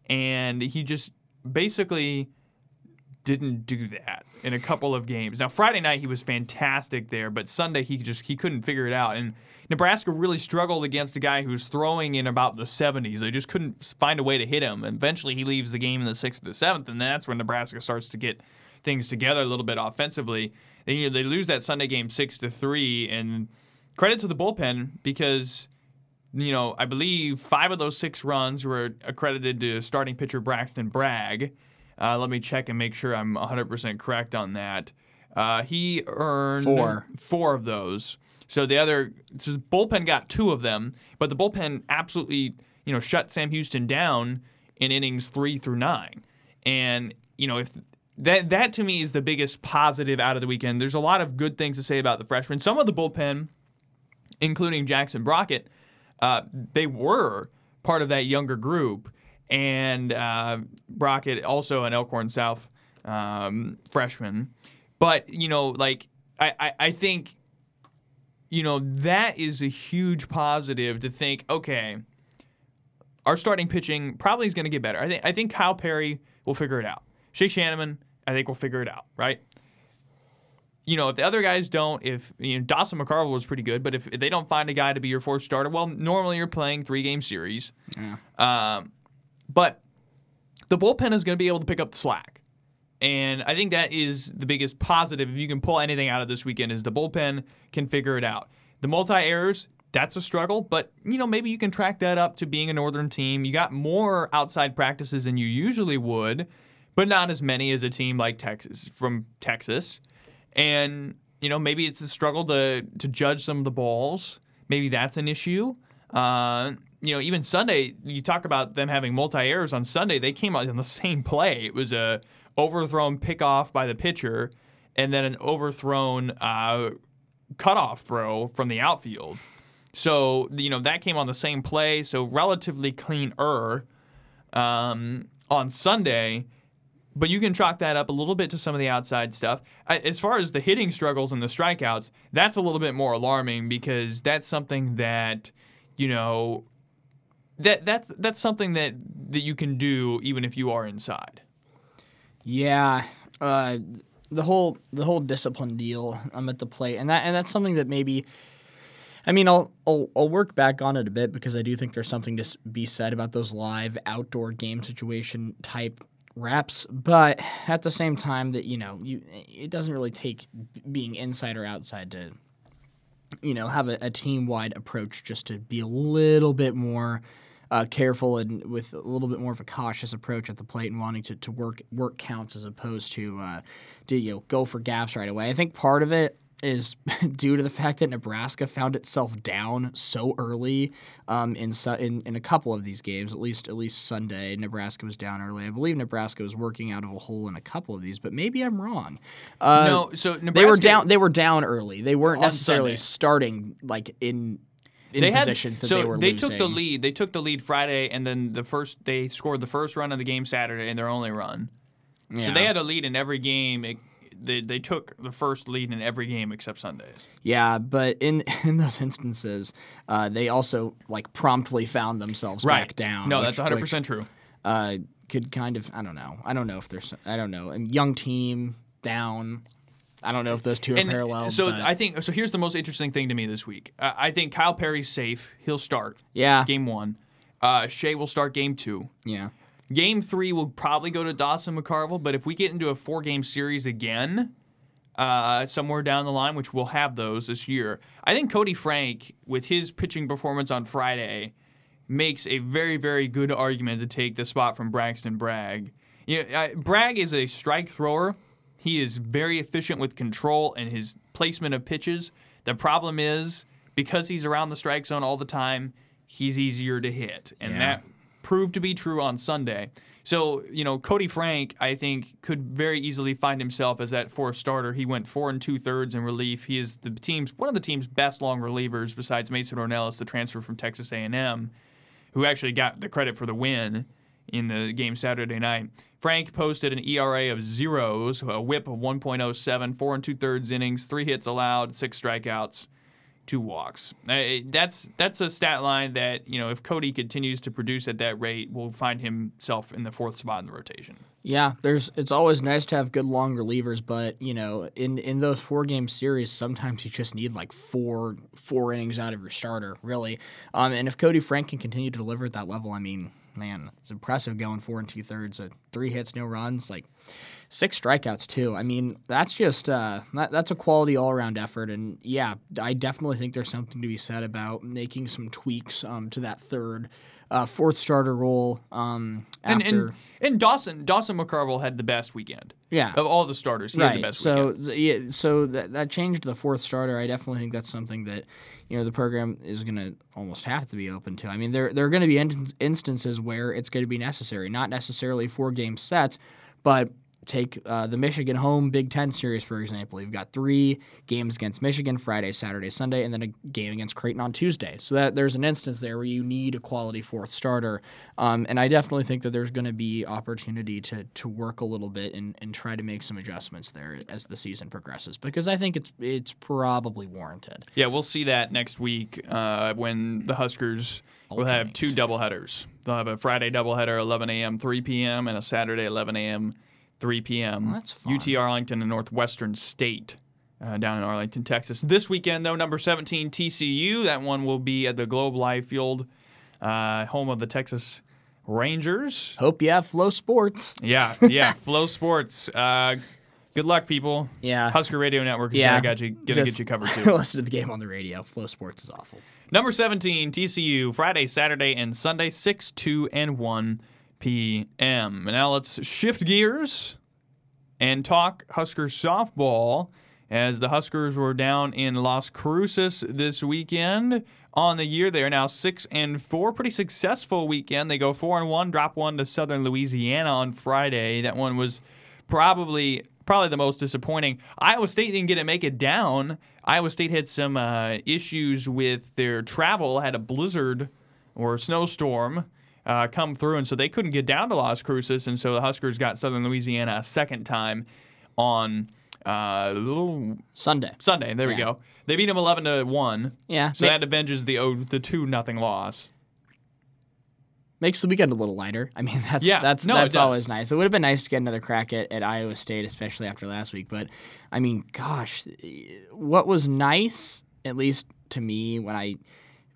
and he just basically didn't do that in a couple of games. Now Friday night he was fantastic there, but Sunday he just he couldn't figure it out. And Nebraska really struggled against a guy who's throwing in about the 70s. They just couldn't find a way to hit him. And eventually he leaves the game in the sixth or the seventh, and that's when Nebraska starts to get things together a little bit offensively. They you know, they lose that Sunday game six to three, and credit to the bullpen because you know I believe five of those six runs were accredited to starting pitcher Braxton Bragg. Uh, let me check and make sure I'm 100% correct on that. Uh, he earned Four. four of those. So the other so the bullpen got two of them, but the bullpen absolutely you know shut Sam Houston down in innings three through nine. And you know if that that to me is the biggest positive out of the weekend. There's a lot of good things to say about the freshmen. Some of the bullpen, including Jackson Brockett, uh, they were part of that younger group. And uh, Brockett, also an Elkhorn South um, freshman. But, you know, like, I, I, I think, you know, that is a huge positive to think, okay, our starting pitching probably is going to get better. I think, I think Kyle Perry will figure it out. Shay Schanaman, I think, will figure it out, right? you know, if the other guys don't, if you know, Dawson McCarville was pretty good, but if, if they don't find a guy to be your fourth starter, well, normally you're playing three game series. Yeah. Um, but the bullpen is going to be able to pick up the slack. And I think that is the biggest positive. If you can pull anything out of this weekend, is the bullpen can figure it out. The multi errors, that's a struggle, but you know maybe you can track that up to being a northern team. You got more outside practices than you usually would, but not as many as a team like Texas from Texas. And you know maybe it's a struggle to to judge some of the balls. Maybe that's an issue. Uh, you know, even Sunday, you talk about them having multi errors on Sunday. They came out in the same play. It was a overthrown pickoff by the pitcher, and then an overthrown uh, cutoff throw from the outfield. So you know that came on the same play. So relatively clean er um, on Sunday. But you can chalk that up a little bit to some of the outside stuff. As far as the hitting struggles and the strikeouts, that's a little bit more alarming because that's something that, you know, that that's that's something that that you can do even if you are inside. Yeah, uh, the whole the whole discipline deal. I'm at the plate, and that and that's something that maybe. I mean, I'll, I'll I'll work back on it a bit because I do think there's something to be said about those live outdoor game situation type reps, but at the same time, that you know, you it doesn't really take being inside or outside to you know, have a, a team wide approach just to be a little bit more uh, careful and with a little bit more of a cautious approach at the plate and wanting to, to work work counts as opposed to uh, to you know go for gaps right away. I think part of it is due to the fact that Nebraska found itself down so early um, in, su- in in a couple of these games. At least at least Sunday, Nebraska was down early. I believe Nebraska was working out of a hole in a couple of these, but maybe I'm wrong. Uh, no, so Nebraska, they were down. They were down early. They weren't necessarily Sunday. starting like in in they had positions that so they were took the lead. They took the lead Friday, and then the first they scored the first run of the game Saturday, and their only run. So they had a lead in every game. It, they, they took the first lead in every game except Sundays. Yeah, but in in those instances, uh, they also like promptly found themselves back down. No, which- that's 100 percent true. Uh, could kind of I don't know. I don't know if there's I don't know. A young team down. I don't know if those two are And parallel. so but- I think so. Here's the most interesting thing to me this week. Uh, I think Kyle Perry's safe. He'll start yeah, game one. Uh, Shay will start game two. yeah, Game three will probably go to Dawson McCarville, but if we get into a four game series again, uh, somewhere down the line, which we'll have those this year, I think Koty Frank, with his pitching performance on Friday, makes a very, very good argument to take the spot from Braxton Bragg. You know, uh, Bragg is a strike thrower. He is very efficient with control and his placement of pitches. The problem is because he's around the strike zone all the time, he's easier to hit, and Yeah. that proved to be true on Sunday. So, you know, Koty Frank, I think, could very easily find himself as that fourth starter. He went four and two thirds in relief. He is the team's one of the team's best long relievers, besides Mason Ornelas, the transfer from Texas A&M, who actually got the credit for the win in the game Saturday night. Frank posted an ERA of zeros, a WHIP of 1.07, four and two thirds innings, three hits allowed, six strikeouts two walks. Uh, that's that's a stat line that you know if Koty continues to produce at that rate, will find himself in the fourth spot in the rotation. yeah. There's it's always nice to have good long relievers, but you know, in in those four game series, sometimes you just need like four four innings out of your starter, really. Um, and if Koty Frank can continue to deliver at that level, I mean, man, it's impressive going four and two thirds, uh, three hits, no runs, like six strikeouts too. I mean, that's just uh, that, that's a quality all around effort. And yeah, I definitely think there's something to be said about making some tweaks um, to that third, uh, fourth starter role. Um, And after and, and Dawson Dawson McCarville had the best weekend yeah. of all the starters. He had the Right. best So weekend. yeah, so that that changed the fourth starter. I definitely think that's something that you know the program is going to almost have to be open to. I mean, there there are going to be in- instances where it's going to be necessary, not necessarily four game sets, but take uh, the Michigan home Big Ten series for example. You've got three games against Michigan Friday, Saturday, Sunday, and then a game against Creighton on Tuesday. So that there's an instance there where you need a quality fourth starter, um, and I definitely think that there's going to be opportunity to to work a little bit and, and try to make some adjustments there as the season progresses because I think it's it's probably warranted. Yeah, we'll see that next week uh, when the Huskers will have two doubleheaders. They'll have a Friday doubleheader, 11 a.m., 3 p.m., and a Saturday, 11 a.m., 3 p.m. Well. UT Arlington and Northwestern State uh, down in Arlington, Texas. This weekend, though, number 17 TCU. That one will be at the Globe Life Field, uh, home of the Texas Rangers. Hope you have FloSports. Yeah, yeah. FloSports. Uh, good luck, people. Yeah. Husker Radio Network is Yeah. gonna, got you, gonna Just get you covered too. Listen to the game on the radio. FloSports is awful. Number 17, TCU, Friday, Saturday, and Sunday, 6, 2, and 1 p.m. And Now let's shift gears and talk Husker softball as the Huskers were down in Las Cruces this weekend. On the year, they are now 6 and 4. Pretty successful weekend. They go 4 and 1, drop one to Southern Louisiana on Friday. That one was probably probably the most disappointing. Iowa State didn't get to make it down. Iowa State had some uh, issues with their travel, had a blizzard or snowstorm uh, come through, and so they couldn't get down to Las Cruces, and so the Huskers got Southern Louisiana a second time on uh, little Sunday. Sunday. There we go. They beat them eleven to one, Yeah. so ma- that avenges the oh, the two nothing loss. makes the weekend a little lighter. I mean, that's Yeah, that's no, that's always nice. It would have been nice to get another crack at, at Iowa State, especially after last week. But I mean, gosh, what was nice, at least to me, when I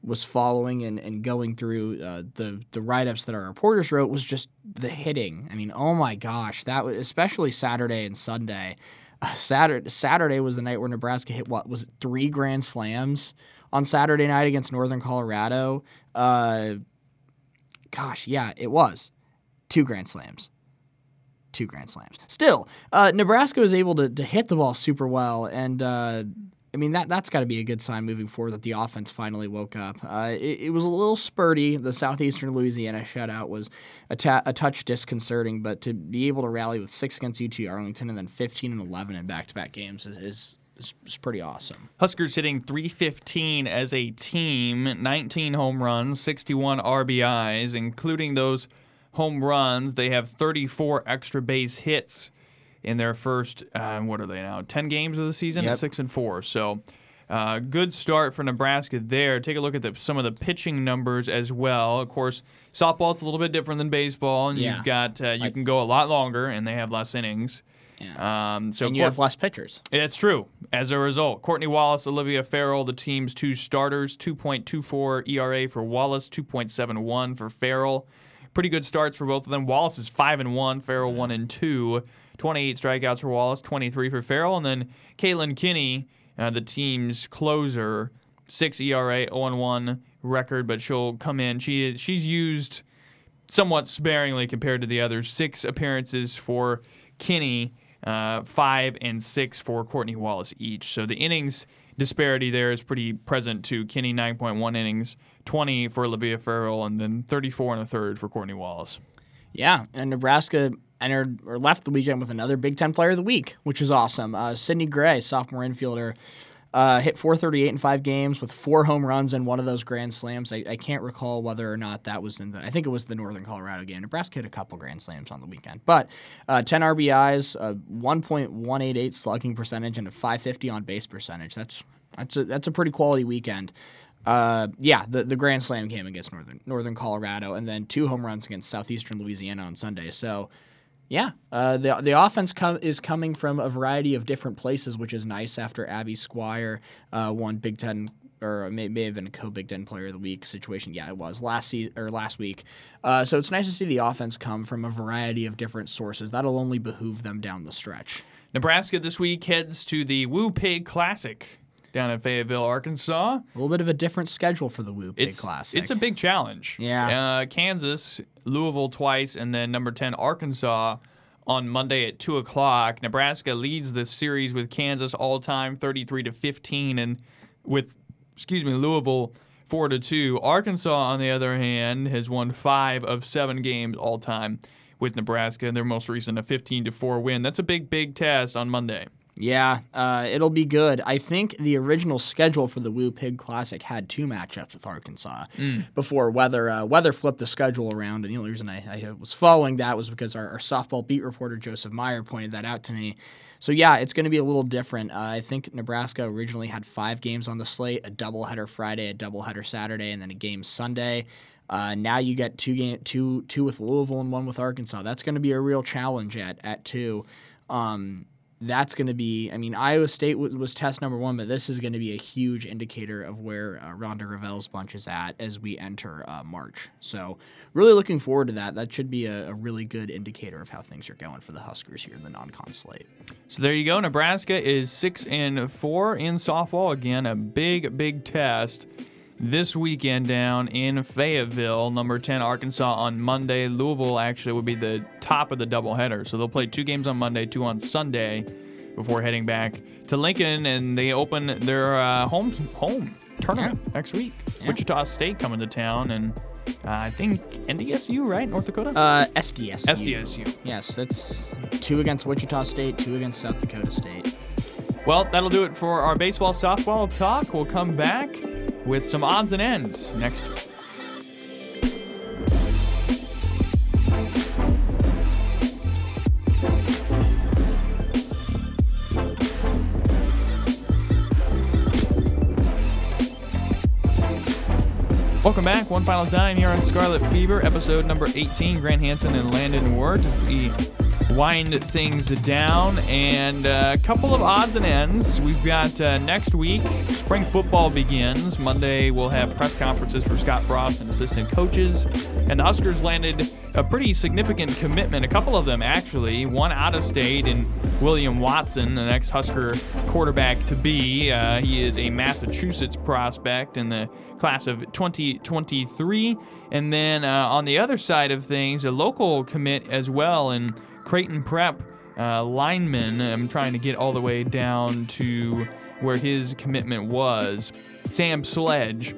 was following and, and going through uh, the the write ups that our reporters wrote was just the hitting. I mean, oh my gosh, that was especially Saturday and Sunday. Uh, Saturday Saturday was the night where Nebraska hit what was it three grand slams on Saturday night against Northern Colorado. Uh, gosh, yeah, it was two grand slams. Two grand slams. Still, uh, Nebraska was able to, to hit the ball super well, and uh, I mean that that's got to be a good sign moving forward that the offense finally woke up. Uh, it, it was a little spurty. The southeastern Louisiana shutout was a, ta- a touch disconcerting, but to be able to rally with six against UT Arlington and then 15 and 11 in back to back games is, is is pretty awesome. Huskers hitting 315 as a team, 19 home runs, 61 RBIs, including those home runs. They have 34 extra base hits in their first, uh, what are they now, 10 games of the season Yep. at 6 and 4. So, uh, good start for Nebraska there. Take a look at the, some of the pitching numbers as well. Of course, softball's a little bit different than baseball, and Yeah. you've got uh, you Like- can go a lot longer, and they have less innings. Yeah. Um, so and you Court- have less pitchers. it's true. As a result, Courtney Wallace, Olivia Farrell, the team's two starters, 2.24 ERA for Wallace, 2.71 for Farrell. Pretty good starts for both of them. Wallace is 5 and 1, Farrell 1 and 2. 28 strikeouts for Wallace, 23 for Farrell. And then Caitlin Kinney, uh, the team's closer, 6 ERA, 0 and 1 record, but she'll come in. She she's used somewhat sparingly compared to the others. Six appearances for Kinney, uh, five and six for Courtney Wallace each. So the innings disparity there is pretty present too. Kinney 9.1 innings, 20 for Olivia Farrell, and then 34 and a third for Courtney Wallace. Yeah, and Nebraska entered or left the weekend with another Big Ten Player of the Week, which is awesome. Uh, Sydney Gray, sophomore infielder, uh, hit 438 in five games with four home runs and one of those grand slams. I, I can't recall whether or not that was in the. I think it was the Northern Colorado game. Nebraska hit a couple grand slams on the weekend, but uh, 10 RBIs, a 1.188 slugging percentage, and a 550 on base percentage. That's that's a that's a pretty quality weekend. Uh, yeah, the the Grand Slam game against Northern Northern Colorado, and then two home runs against Southeastern Louisiana on Sunday. So, yeah, uh, the the offense com- is coming from a variety of different places, which is nice. After Abby Squire uh, won Big Ten or may, may have been a co Big Ten Player of the Week situation. Yeah, it was last season or last week. Uh, so it's nice to see the offense come from a variety of different sources. That'll only behoove them down the stretch. Nebraska this week heads to the Woo Pig Classic down in Fayetteville, Arkansas. A little bit of a different schedule for the Woo Pig It's Classic. it's a big challenge. Yeah. Uh, Kansas, Louisville twice, and then number ten Arkansas on Monday at two o'clock. Nebraska leads the series with Kansas all time, thirty-three to fifteen, and with excuse me Louisville four to two. Arkansas, on the other hand, has won five of seven games all time with Nebraska. And their most recent a fifteen to four win. That's a big big test on Monday. Yeah, uh, it'll be good. I think the original schedule for the Woo Pig Classic had two matchups with Arkansas before Weather uh, Weather flipped the schedule around, and the only reason I, I was following that was because our, our softball beat reporter Joseph Meyer pointed that out to me. So yeah, it's going to be a little different. Uh, I think Nebraska originally had five games on the slate: a doubleheader Friday, a doubleheader Saturday, and then a game Sunday. Uh, now you get two game two two with Louisville and one with Arkansas. That's going to be a real challenge at at two. Um, that's going to be. I mean, Iowa State was, was test number one, but this is going to be a huge indicator of where uh, Rhonda Revelle's bunch is at as we enter uh, March. So, really looking forward to that. That should be a, a really good indicator of how things are going for the Huskers here in the non-con slate. So there you go. Nebraska is six and four in softball. Again, a big, big test this weekend down in Fayetteville. Number ten Arkansas on Monday. Louisville actually would be the top of the doubleheader. So they'll play two games on Monday, two on Sunday, before heading back to Lincoln, and they open their uh, home home tournament next week. Wichita State coming to town, and uh, I think NDSU, right, North Dakota. Uh, SDS. SDSU. Yes, that's two against Wichita State, two against South Dakota State. Well, that'll do it for our baseball softball talk. We'll come back with some odds and ends next. Welcome back one final time here on Scarlet Fever, episode number 18. Grant Hansen and Landon as we wind things down. And uh, a couple of odds and ends. We've got uh, next week, spring football begins. Monday, we'll have press conferences for Scott Frost and assistant coaches. And the Huskers landed a pretty significant commitment, a couple of them actually. One out of state and William Watson, the next Husker quarterback to be. Uh, he is a Massachusetts prospect in the class of 2023. And then uh, on the other side of things, a local commit as well in Creighton Prep uh, lineman. I'm trying to get all the way down to where his commitment was. Sam Sledge.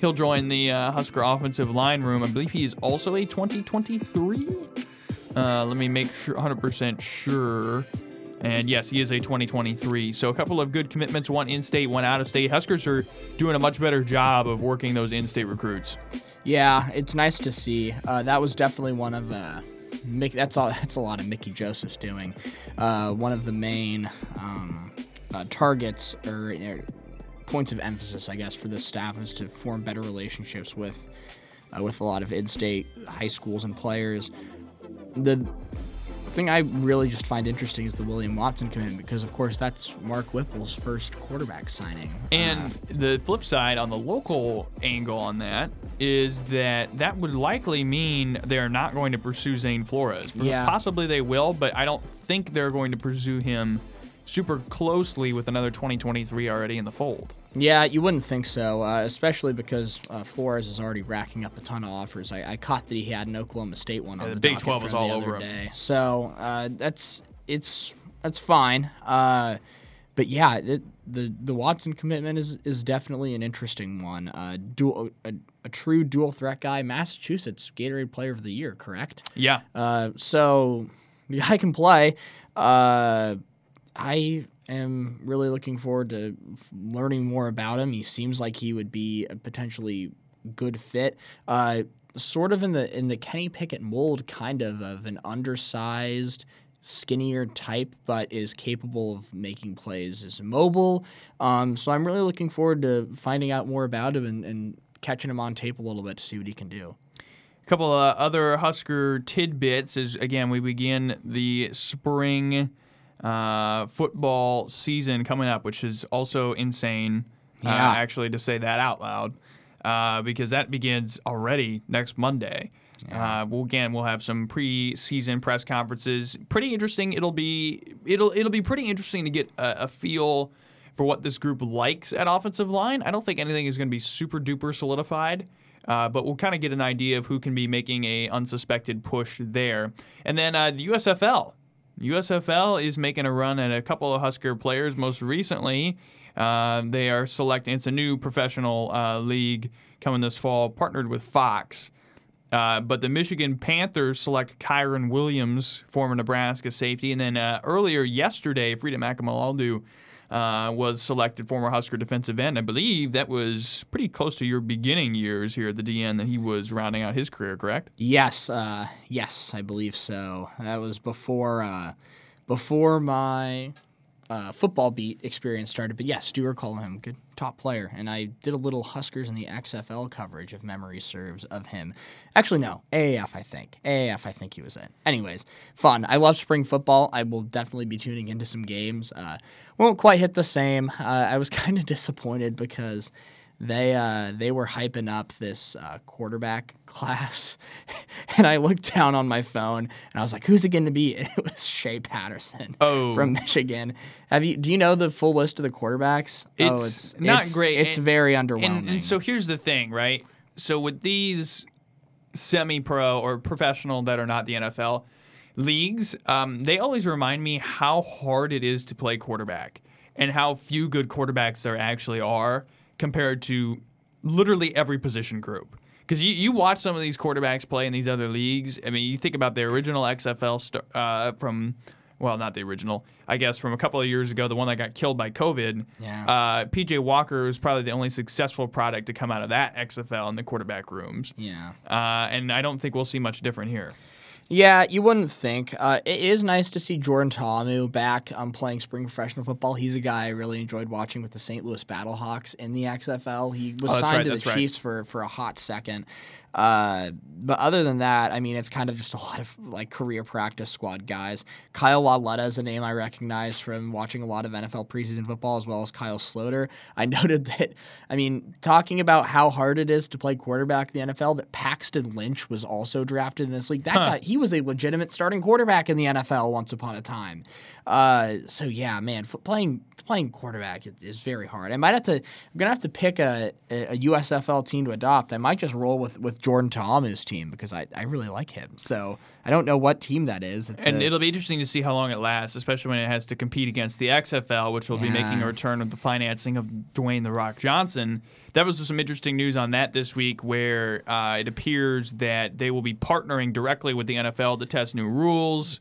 He'll join the uh, Husker offensive line room. I believe he is also a 2023. Uh, let me make sure, 100% sure. And yes, he is a 2023. So a couple of good commitments, one in-state, one out-of-state. Huskers are doing a much better job of working those in-state recruits. Yeah, it's nice to see. Uh, that was definitely one of the. Mick, that's all. That's a lot of Mickey Joseph's doing. Uh, one of the main um, uh, targets or points of emphasis, I guess, for this staff is to form better relationships with uh, with a lot of in-state high schools and players. The thing I really just find interesting is the William Watson commitment because, of course, that's Mark Whipple's first quarterback signing. And Uh, the flip side on the local angle on that is that that would likely mean they're not going to pursue Zane Flores. Yeah. Possibly they will, but I don't think they're going to pursue him super closely with another 2023 already in the fold. yeah, you wouldn't think so, uh, especially because uh, Flores is already racking up a ton of offers. I, I caught that he had an Oklahoma State one on Yeah, the the Big 12 was all over other him. day. So uh, that's it's that's fine. Uh, but yeah, it, the the Watson commitment is is definitely an interesting one. Uh, dual a, a true dual threat guy, Massachusetts Gatorade Player of the Year, correct? Yeah. Uh, so the guy can play. I am really looking forward to learning more about him. He seems like he would be a potentially good fit. Uh, sort of in the in the Kenny Pickett mold, kind of of an undersized, skinnier type, but is capable of making plays. Is mobile. Um, so I'm really looking forward to finding out more about him and, and catching him on tape a little bit to see what he can do. A couple of other Husker tidbits is again we begin the spring uh, football season coming up, which is also insane. Uh, Yeah. actually, to say that out loud, uh, because that begins already next Monday. Uh, we'll again we'll have some preseason press conferences. Pretty interesting. It'll be it'll it'll be pretty interesting to get a, a feel for what this group likes at offensive line. I don't think anything is going to be super duper solidified. Uh, but we'll kind of get an idea of who can be making a unsuspected push there. And then uh, the USFL. USFL is making a run at a couple of Husker players. Most recently, uh, they are selecting. It's a new professional uh, league coming this fall, partnered with Fox. Uh, but the Michigan Panthers select Kyron Williams, former Nebraska safety, and then uh, earlier yesterday, Freedom Akinmoladun uh, was selected, former Husker defensive end. I believe that was pretty close to your beginning years here at the DN that he was rounding out his career, correct? Yes, uh, yes, I believe so. That was before uh, before my uh, football beat experience started. But yes, do recall him, good top player. And I did a little Huskers in the XFL coverage, if memory serves, of him. Actually, no, AAF, I think. AAF, I think he was in. Anyways, fun. I love spring football. I will definitely be tuning into some games. Uh, won't quite hit the same. Uh, I was kind of disappointed because they uh, they were hyping up this uh, quarterback class, and I looked down on my phone and I was like, "Who's it going to be?" And it was Shea Patterson Oh. from Michigan. Have you? Do you know the full list of the quarterbacks? oh, It's not great, It's and- very underwhelming. And, and so here's the thing, right? So with these semi-pro or professional that are not the NFL leagues, um, they always remind me how hard it is to play quarterback and how few good quarterbacks there actually are compared to literally every position group. Because you, you watch some of these quarterbacks play in these other leagues. I mean, you think about the original XFL st- uh, from, well, not the original, I guess from a couple of years ago, the one that got killed by COVID. Yeah. Uh, PJ Walker was probably the only successful product to come out of that XFL in the quarterback rooms. yeah. Uh, and I don't think we'll see much different here. Yeah, you wouldn't think. Uh, it is nice to see Jordan Ta'amu back um, playing spring professional football. He's a guy I really enjoyed watching with the St. Louis Battlehawks in the XFL. He was Oh, signed right, to the that's right. Chiefs for, for a hot second. Uh, but other than that, I mean, it's kind of just a lot of like career practice squad guys. Kyle Lauletta is a name I recognize from watching a lot of NFL preseason football, as well as Kyle Sloter. I noted that, I mean, talking about how hard it is to play quarterback in the NFL, that Paxton Lynch was also drafted in this league. That guy, he was a legitimate starting quarterback in the NFL once upon a time. Uh, so yeah, man, f- playing playing quarterback is, very hard. I might have to. I'm gonna have to pick a, a, USFL team to adopt. I might just roll with with Jordan Ta'amu's team because I, I really like him. So I don't know what team that is. It's And a- it'll be interesting to see how long it lasts, especially when it has to compete against the XFL, which will be making a return with the financing of Dwayne the Rock Johnson. That was some interesting news on that this week, where uh, it appears that they will be partnering directly with the NFL to test new rules,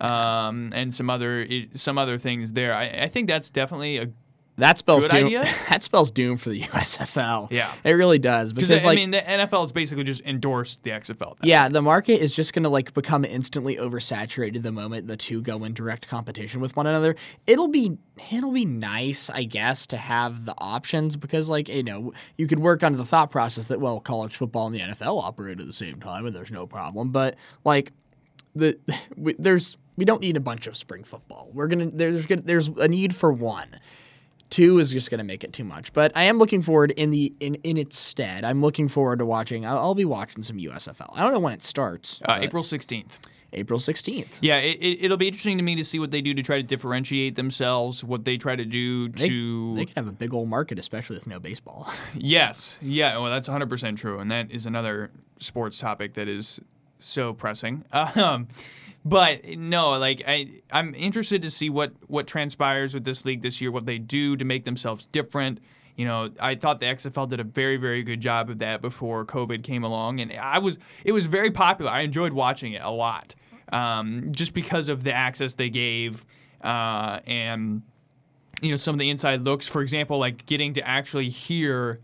um, and some other some other things there. I, I think that's definitely a that spells good doom. idea? That spells doom for the USFL. Yeah. it really does because like I mean the NFL has basically just endorsed the XFL. Yeah, the market is just going to like become instantly oversaturated the moment the two go in direct competition with one another. It'll be it'll be nice, I guess, to have the options because like, you know, you could work under the thought process that well, college football and the NFL operate at the same time and there's no problem, but like the w- there's We don't need a bunch of spring football. We're gonna there's there's a need for one. Two is just gonna make it too much. But I am looking forward in the in in its stead. I'm looking forward to watching. I'll, I'll be watching some USFL. I don't know when it starts. Uh, April 16th. April 16th. Yeah, it, it, will be interesting to me to see what they do to try to differentiate themselves, what they try to do to. They, they could have a big old market, especially with no baseball. yes. Yeah, well, that's 100% true. And that is another sports topic that is so pressing. Um, but no, like I, I'm interested to see what what transpires with this league this year, what they do to make themselves different. You know, I thought the XFL did a very, very good job of that before COVID came along, and I was it was very popular. I enjoyed watching it a lot, um, just because of the access they gave uh, and you know some of the inside looks. For example, like getting to actually hear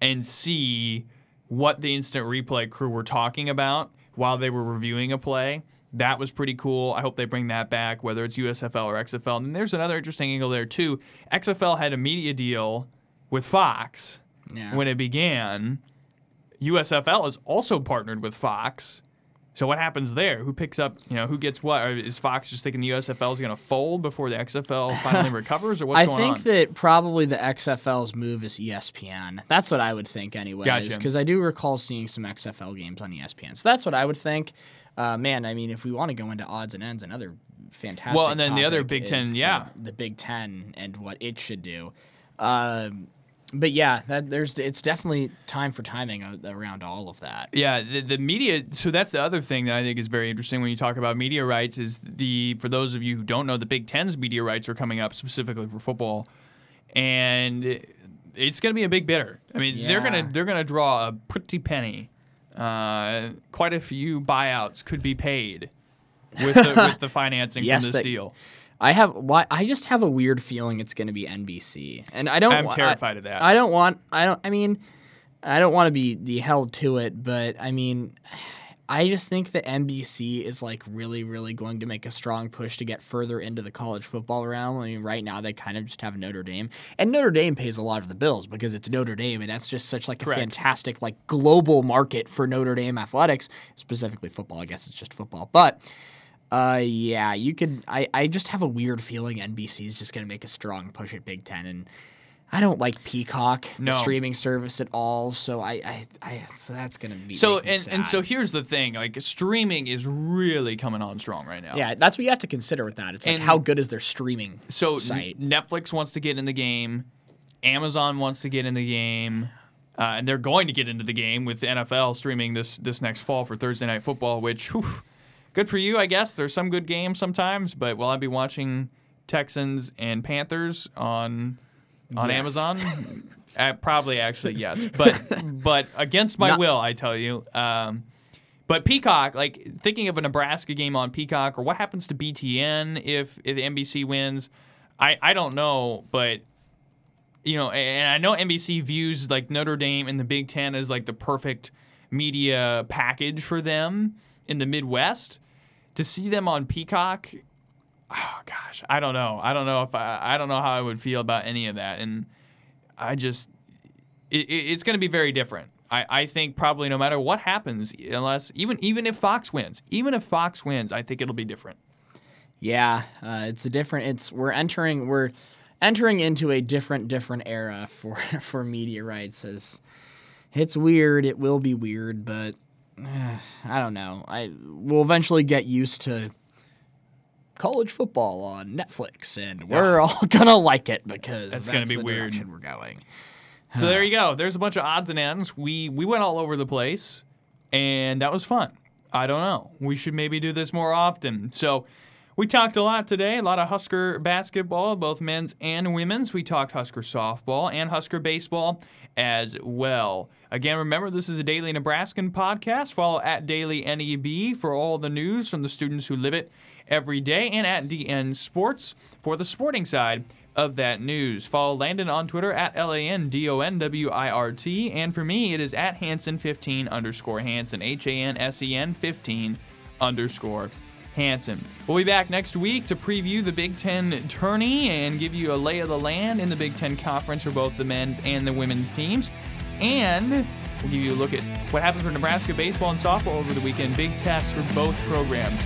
and see what the instant replay crew were talking about while they were reviewing a play. That was pretty cool. I hope they bring that back, whether it's USFL or XFL. And there's another interesting angle there too. XFL had a media deal with Fox yeah. when it began. USFL is also partnered with Fox. So what happens there? Who picks up? You know, who gets what? Is Fox just thinking the USFL is going to fold before the XFL finally recovers, or what's I going on? I think that probably the XFL's move is ESPN. That's what I would think, anyway. Gotcha. Because I do recall seeing some XFL games on ESPN. So that's what I would think. Uh, man, I mean, if we want to go into odds and ends, another fantastic. Well, and then the other Big Ten, yeah, the, the, Big Ten and what it should do. Um, but yeah, that there's it's definitely time for timing around all of that. Yeah, the, the media. So that's the other thing that I think is very interesting when you talk about media rights. Is the for those of you who don't know, the Big Ten's media rights are coming up specifically for football, and it's going to be a big bidder. I mean, yeah. they're gonna they're gonna draw a pretty penny. Uh, quite a few buyouts could be paid with the, with the financing yes, from this deal. I have why I just have a weird feeling it's going to be NBC, and I don't. I'm terrified I, of that. I don't want. I don't. I mean, I don't want to be, be held to it, but I mean, I just think that NBC is like really, really going to make a strong push to get further into the college football realm. I mean, right now they kind of just have Notre Dame, and Notre Dame pays a lot of the bills because it's Notre Dame, and that's just such like Correct. a fantastic like global market for Notre Dame athletics, specifically football. I guess it's just football, but uh, yeah, you could. I, I just have a weird feeling NBC is just going to make a strong push at Big Ten, and I don't like Peacock, no. the streaming service at all. So I, I, I so that's going to be so. And and so here's the thing: like streaming is really coming on strong right now. Yeah, that's what you have to consider with that. It's like and how good is their streaming so site? Netflix wants to get in the game, Amazon wants to get in the game. Uh, and they're going to get into the game with NFL streaming this this next fall for Thursday Night Football, which whew, good for you, I guess. There's some good games sometimes, but will I be watching Texans and Panthers on on yes. Amazon? uh, probably, actually, yes. But but against my Not- will, I tell you. Um, but Peacock, like thinking of a Nebraska game on Peacock, or what happens to BTN if if NBC wins, I I don't know, but you know, and I know NBC views like Notre Dame and the Big Ten as like the perfect media package for them in the Midwest, to see them on Peacock, oh gosh, I don't know. I don't know if I, I don't know how I would feel about any of that. And I just, it, it's going to be very different. I, I think probably no matter what happens, unless even even if Fox wins, even if Fox wins, I think it'll be different. Yeah, uh, it's a different. It's we're entering we're entering into a different different era for for media rights. As it's weird, it will be weird, but I don't know. I will eventually get used to college football on Netflix, and ah. we're all gonna like it because that's, that's gonna be the weird. We're going. So there you go. There's a bunch of odds and ends. We we went all over the place, and that was fun. I don't know. We should maybe do this more often. So. We talked a lot today, a lot of Husker basketball, both men's and women's. We talked Husker softball and Husker baseball as well. Again, remember this is a Daily Nebraskan podcast. Follow at Daily NEB for all the news from the students who live it every day, and at DN Sports for the sporting side of that news. Follow Landon on Twitter at L A N D O N W I R T, and for me it is at Hansen15 underscore Hansen, H A N S E N 15 underscore Hansen. We'll be back next week to preview the Big Ten tourney and give you a lay of the land in the Big Ten Conference for both the men's and the women's teams. And we'll give you a look at what happened for Nebraska baseball and softball over the weekend. Big tests for both programs.